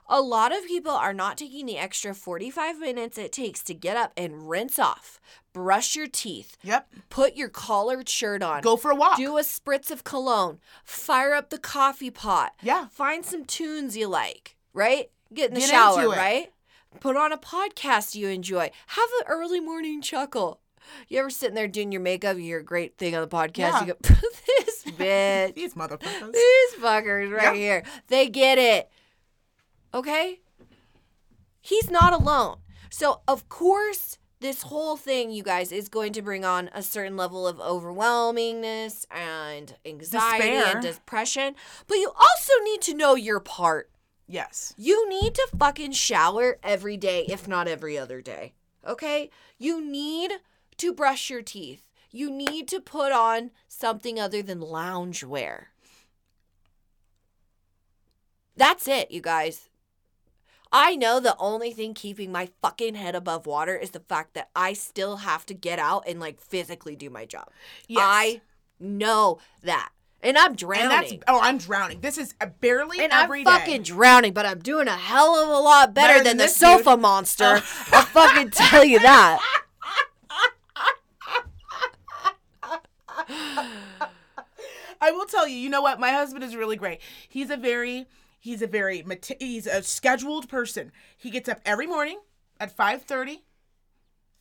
Speaker 4: A lot of people are not taking the extra 45 minutes it takes to get up and rinse off, brush your teeth,
Speaker 1: Yep.
Speaker 4: put your collared shirt on,
Speaker 1: Go for a walk.
Speaker 4: do a spritz of cologne, fire up the coffee pot,
Speaker 1: Yeah.
Speaker 4: find some tunes you like, right? Get in the
Speaker 1: Get
Speaker 4: shower, right? Put on a podcast you enjoy. Have an early morning chuckle. You ever sitting there doing your makeup, you hear a great thing on the podcast, you go, this bitch,
Speaker 1: These motherfuckers.
Speaker 4: these fuckers right
Speaker 1: Yeah.
Speaker 4: here, they get it. Okay? He's not alone. So, of course, this whole thing, you guys, is going to bring on a certain level of overwhelmingness and anxiety and depression. But you also need to know your part.
Speaker 1: Yes.
Speaker 4: You need to fucking shower every day, if not every other day. Okay? You need to brush your teeth. You need to put on something other than loungewear. That's it, you guys. I know the only thing keeping my fucking head above water is the fact that I still have to get out and like physically do my job.
Speaker 1: Yes.
Speaker 4: I know that. And I'm
Speaker 1: And
Speaker 4: drowning.
Speaker 1: that's oh, I'm drowning. This is uh, barely
Speaker 4: And I'm
Speaker 1: every day.
Speaker 4: fucking drowning, but I'm doing a hell of a lot better,
Speaker 1: Better
Speaker 4: than,
Speaker 1: than
Speaker 4: the
Speaker 1: this dude.
Speaker 4: sofa monster. I'll fucking tell you that.
Speaker 1: I will tell you, you know what? My husband is really great. He's a very he's a very he's a scheduled person. He gets up every morning at 5:30,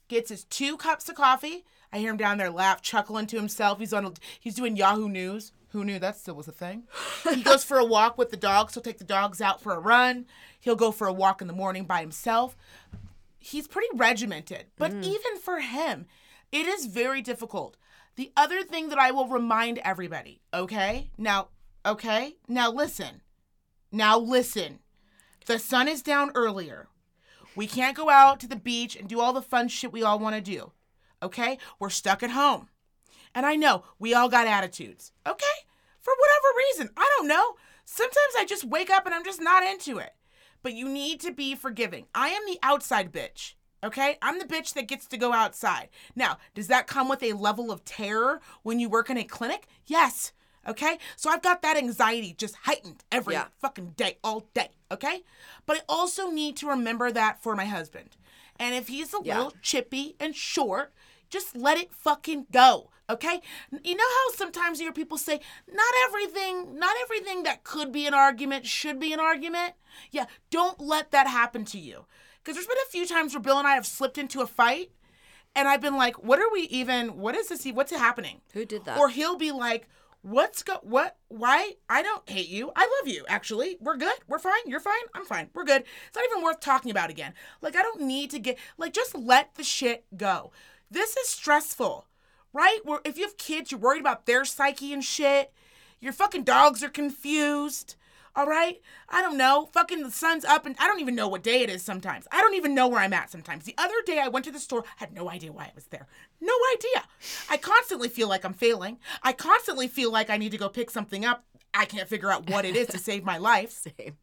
Speaker 1: gets his two cups of coffee. I hear him down there laugh, chuckling to himself. He's on he's doing Yahoo News. Who knew that still was a thing? He goes for a walk with the dogs. He'll take the dogs out for a run. He'll go for a walk in the morning by himself. He's pretty regimented, but mm. even for him, it is very difficult. The other thing that I will remind everybody, okay? Now, okay? Now listen. Now listen. The sun is down earlier. We can't go out to the beach and do all the fun shit we all want to do. Okay? We're stuck at home. And I know we all got attitudes. Okay? For whatever reason. I don't know. Sometimes I just wake up and I'm just not into it. But you need to be forgiving. I am the outside bitch. Okay? I'm the bitch that gets to go outside. Now, does that come with a level of terror when you work in a clinic? Yes. Okay? So I've got that anxiety just heightened every
Speaker 4: Yeah.
Speaker 1: fucking day, all day. Okay? But I also need to remember that for my husband. And if he's a
Speaker 4: Yeah.
Speaker 1: little chippy and short, just let it fucking go. Okay? You know how sometimes you hear people say, not everything, not everything that could be an argument should be an argument? Yeah, don't let that happen to you. Because there's been a few times where Bill and I have slipped into a fight, and I've been like, what are we even, what is this, what's happening?
Speaker 4: Who did that?
Speaker 1: Or he'll be like, "What's go? What? Why? I don't hate you. I love you. Actually, we're good. We're fine. You're fine. I'm fine. We're good. It's not even worth talking about again. Like I don't need to get like just let the shit go. This is stressful, right? Where if you have kids, you're worried about their psyche and shit. Your fucking dogs are confused. All right? I don't know. Fucking the sun's up and I don't even know what day it is sometimes. I don't even know where I'm at sometimes. The other day I went to the store, had no idea why I was there. No idea. I constantly feel like I'm failing. I constantly feel like I need to go pick something up. I can't figure out what it is to save my life.
Speaker 4: Same.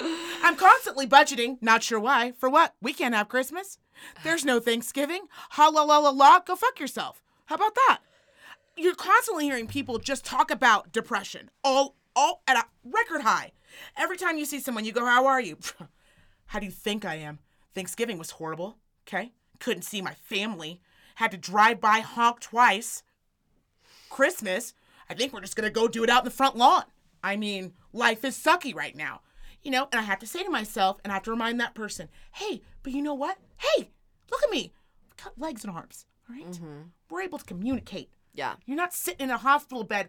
Speaker 1: I'm constantly budgeting, not sure why. For what? We can't have Christmas. There's no Thanksgiving. Ha la la la la. Go fuck yourself. How about that? You're constantly hearing people just talk about depression, all all at a record high. Every time you see someone, you go, "How are you?" How do you think I am? Thanksgiving was horrible. Okay, couldn't see my family. Had to drive by, honk twice. Christmas, I think we're just gonna go do it out in the front lawn. I mean, life is sucky right now. You know, and I have to say to myself, and I have to remind that person, hey, but you know what? Hey, look at me. I've got legs and arms. All right? Mm-hmm. We're able to communicate.
Speaker 4: Yeah.
Speaker 1: You're not sitting in a hospital bed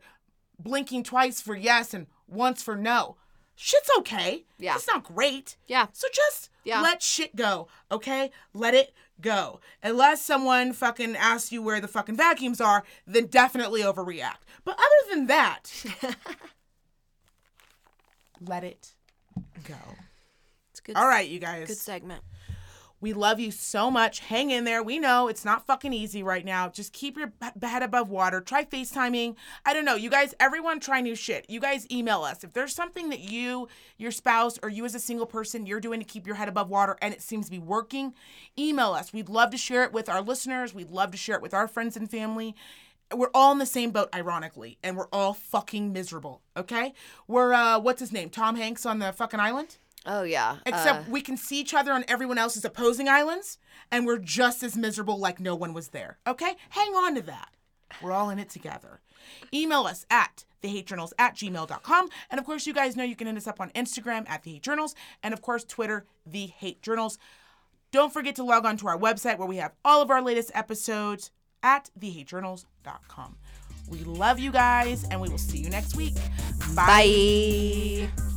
Speaker 1: blinking twice for yes and once for no. Shit's okay.
Speaker 4: Yeah.
Speaker 1: It's not great.
Speaker 4: Yeah.
Speaker 1: So just
Speaker 4: Yeah.
Speaker 1: let shit go, okay? Let it go. Unless someone fucking asks you where the fucking vacuums are, then definitely overreact. But other than that, let it go.
Speaker 4: It's good.
Speaker 1: All right, you guys.
Speaker 4: Good segment.
Speaker 1: We love you so much. Hang in there. We know it's not fucking easy right now. Just keep your head above water. Try FaceTiming. I don't know. You guys, everyone try new shit. You guys email us. If there's something that you, your spouse, or you as a single person, you're doing to keep your head above water and it seems to be working, email us. We'd love to share it with our listeners. We'd love to share it with our friends and family. We're all in the same boat, ironically, and we're all fucking miserable. Okay? We're, uh, what's his name? Tom Hanks on the fucking island?
Speaker 4: Oh yeah.
Speaker 1: Except
Speaker 4: Uh,
Speaker 1: we can see each other on everyone else's opposing islands, and we're just as miserable like no one was there. Okay? Hang on to that. We're all in it together. Email us at thehatejournals at gmail.com. And of course, you guys know you can hit us up on Instagram at the Hate Journals, and of course, Twitter, the Hate Journals. Don't forget to log on to our website where we have all of our latest episodes at thehatejournals.com. We love you guys, and we will see you next week.
Speaker 4: bye.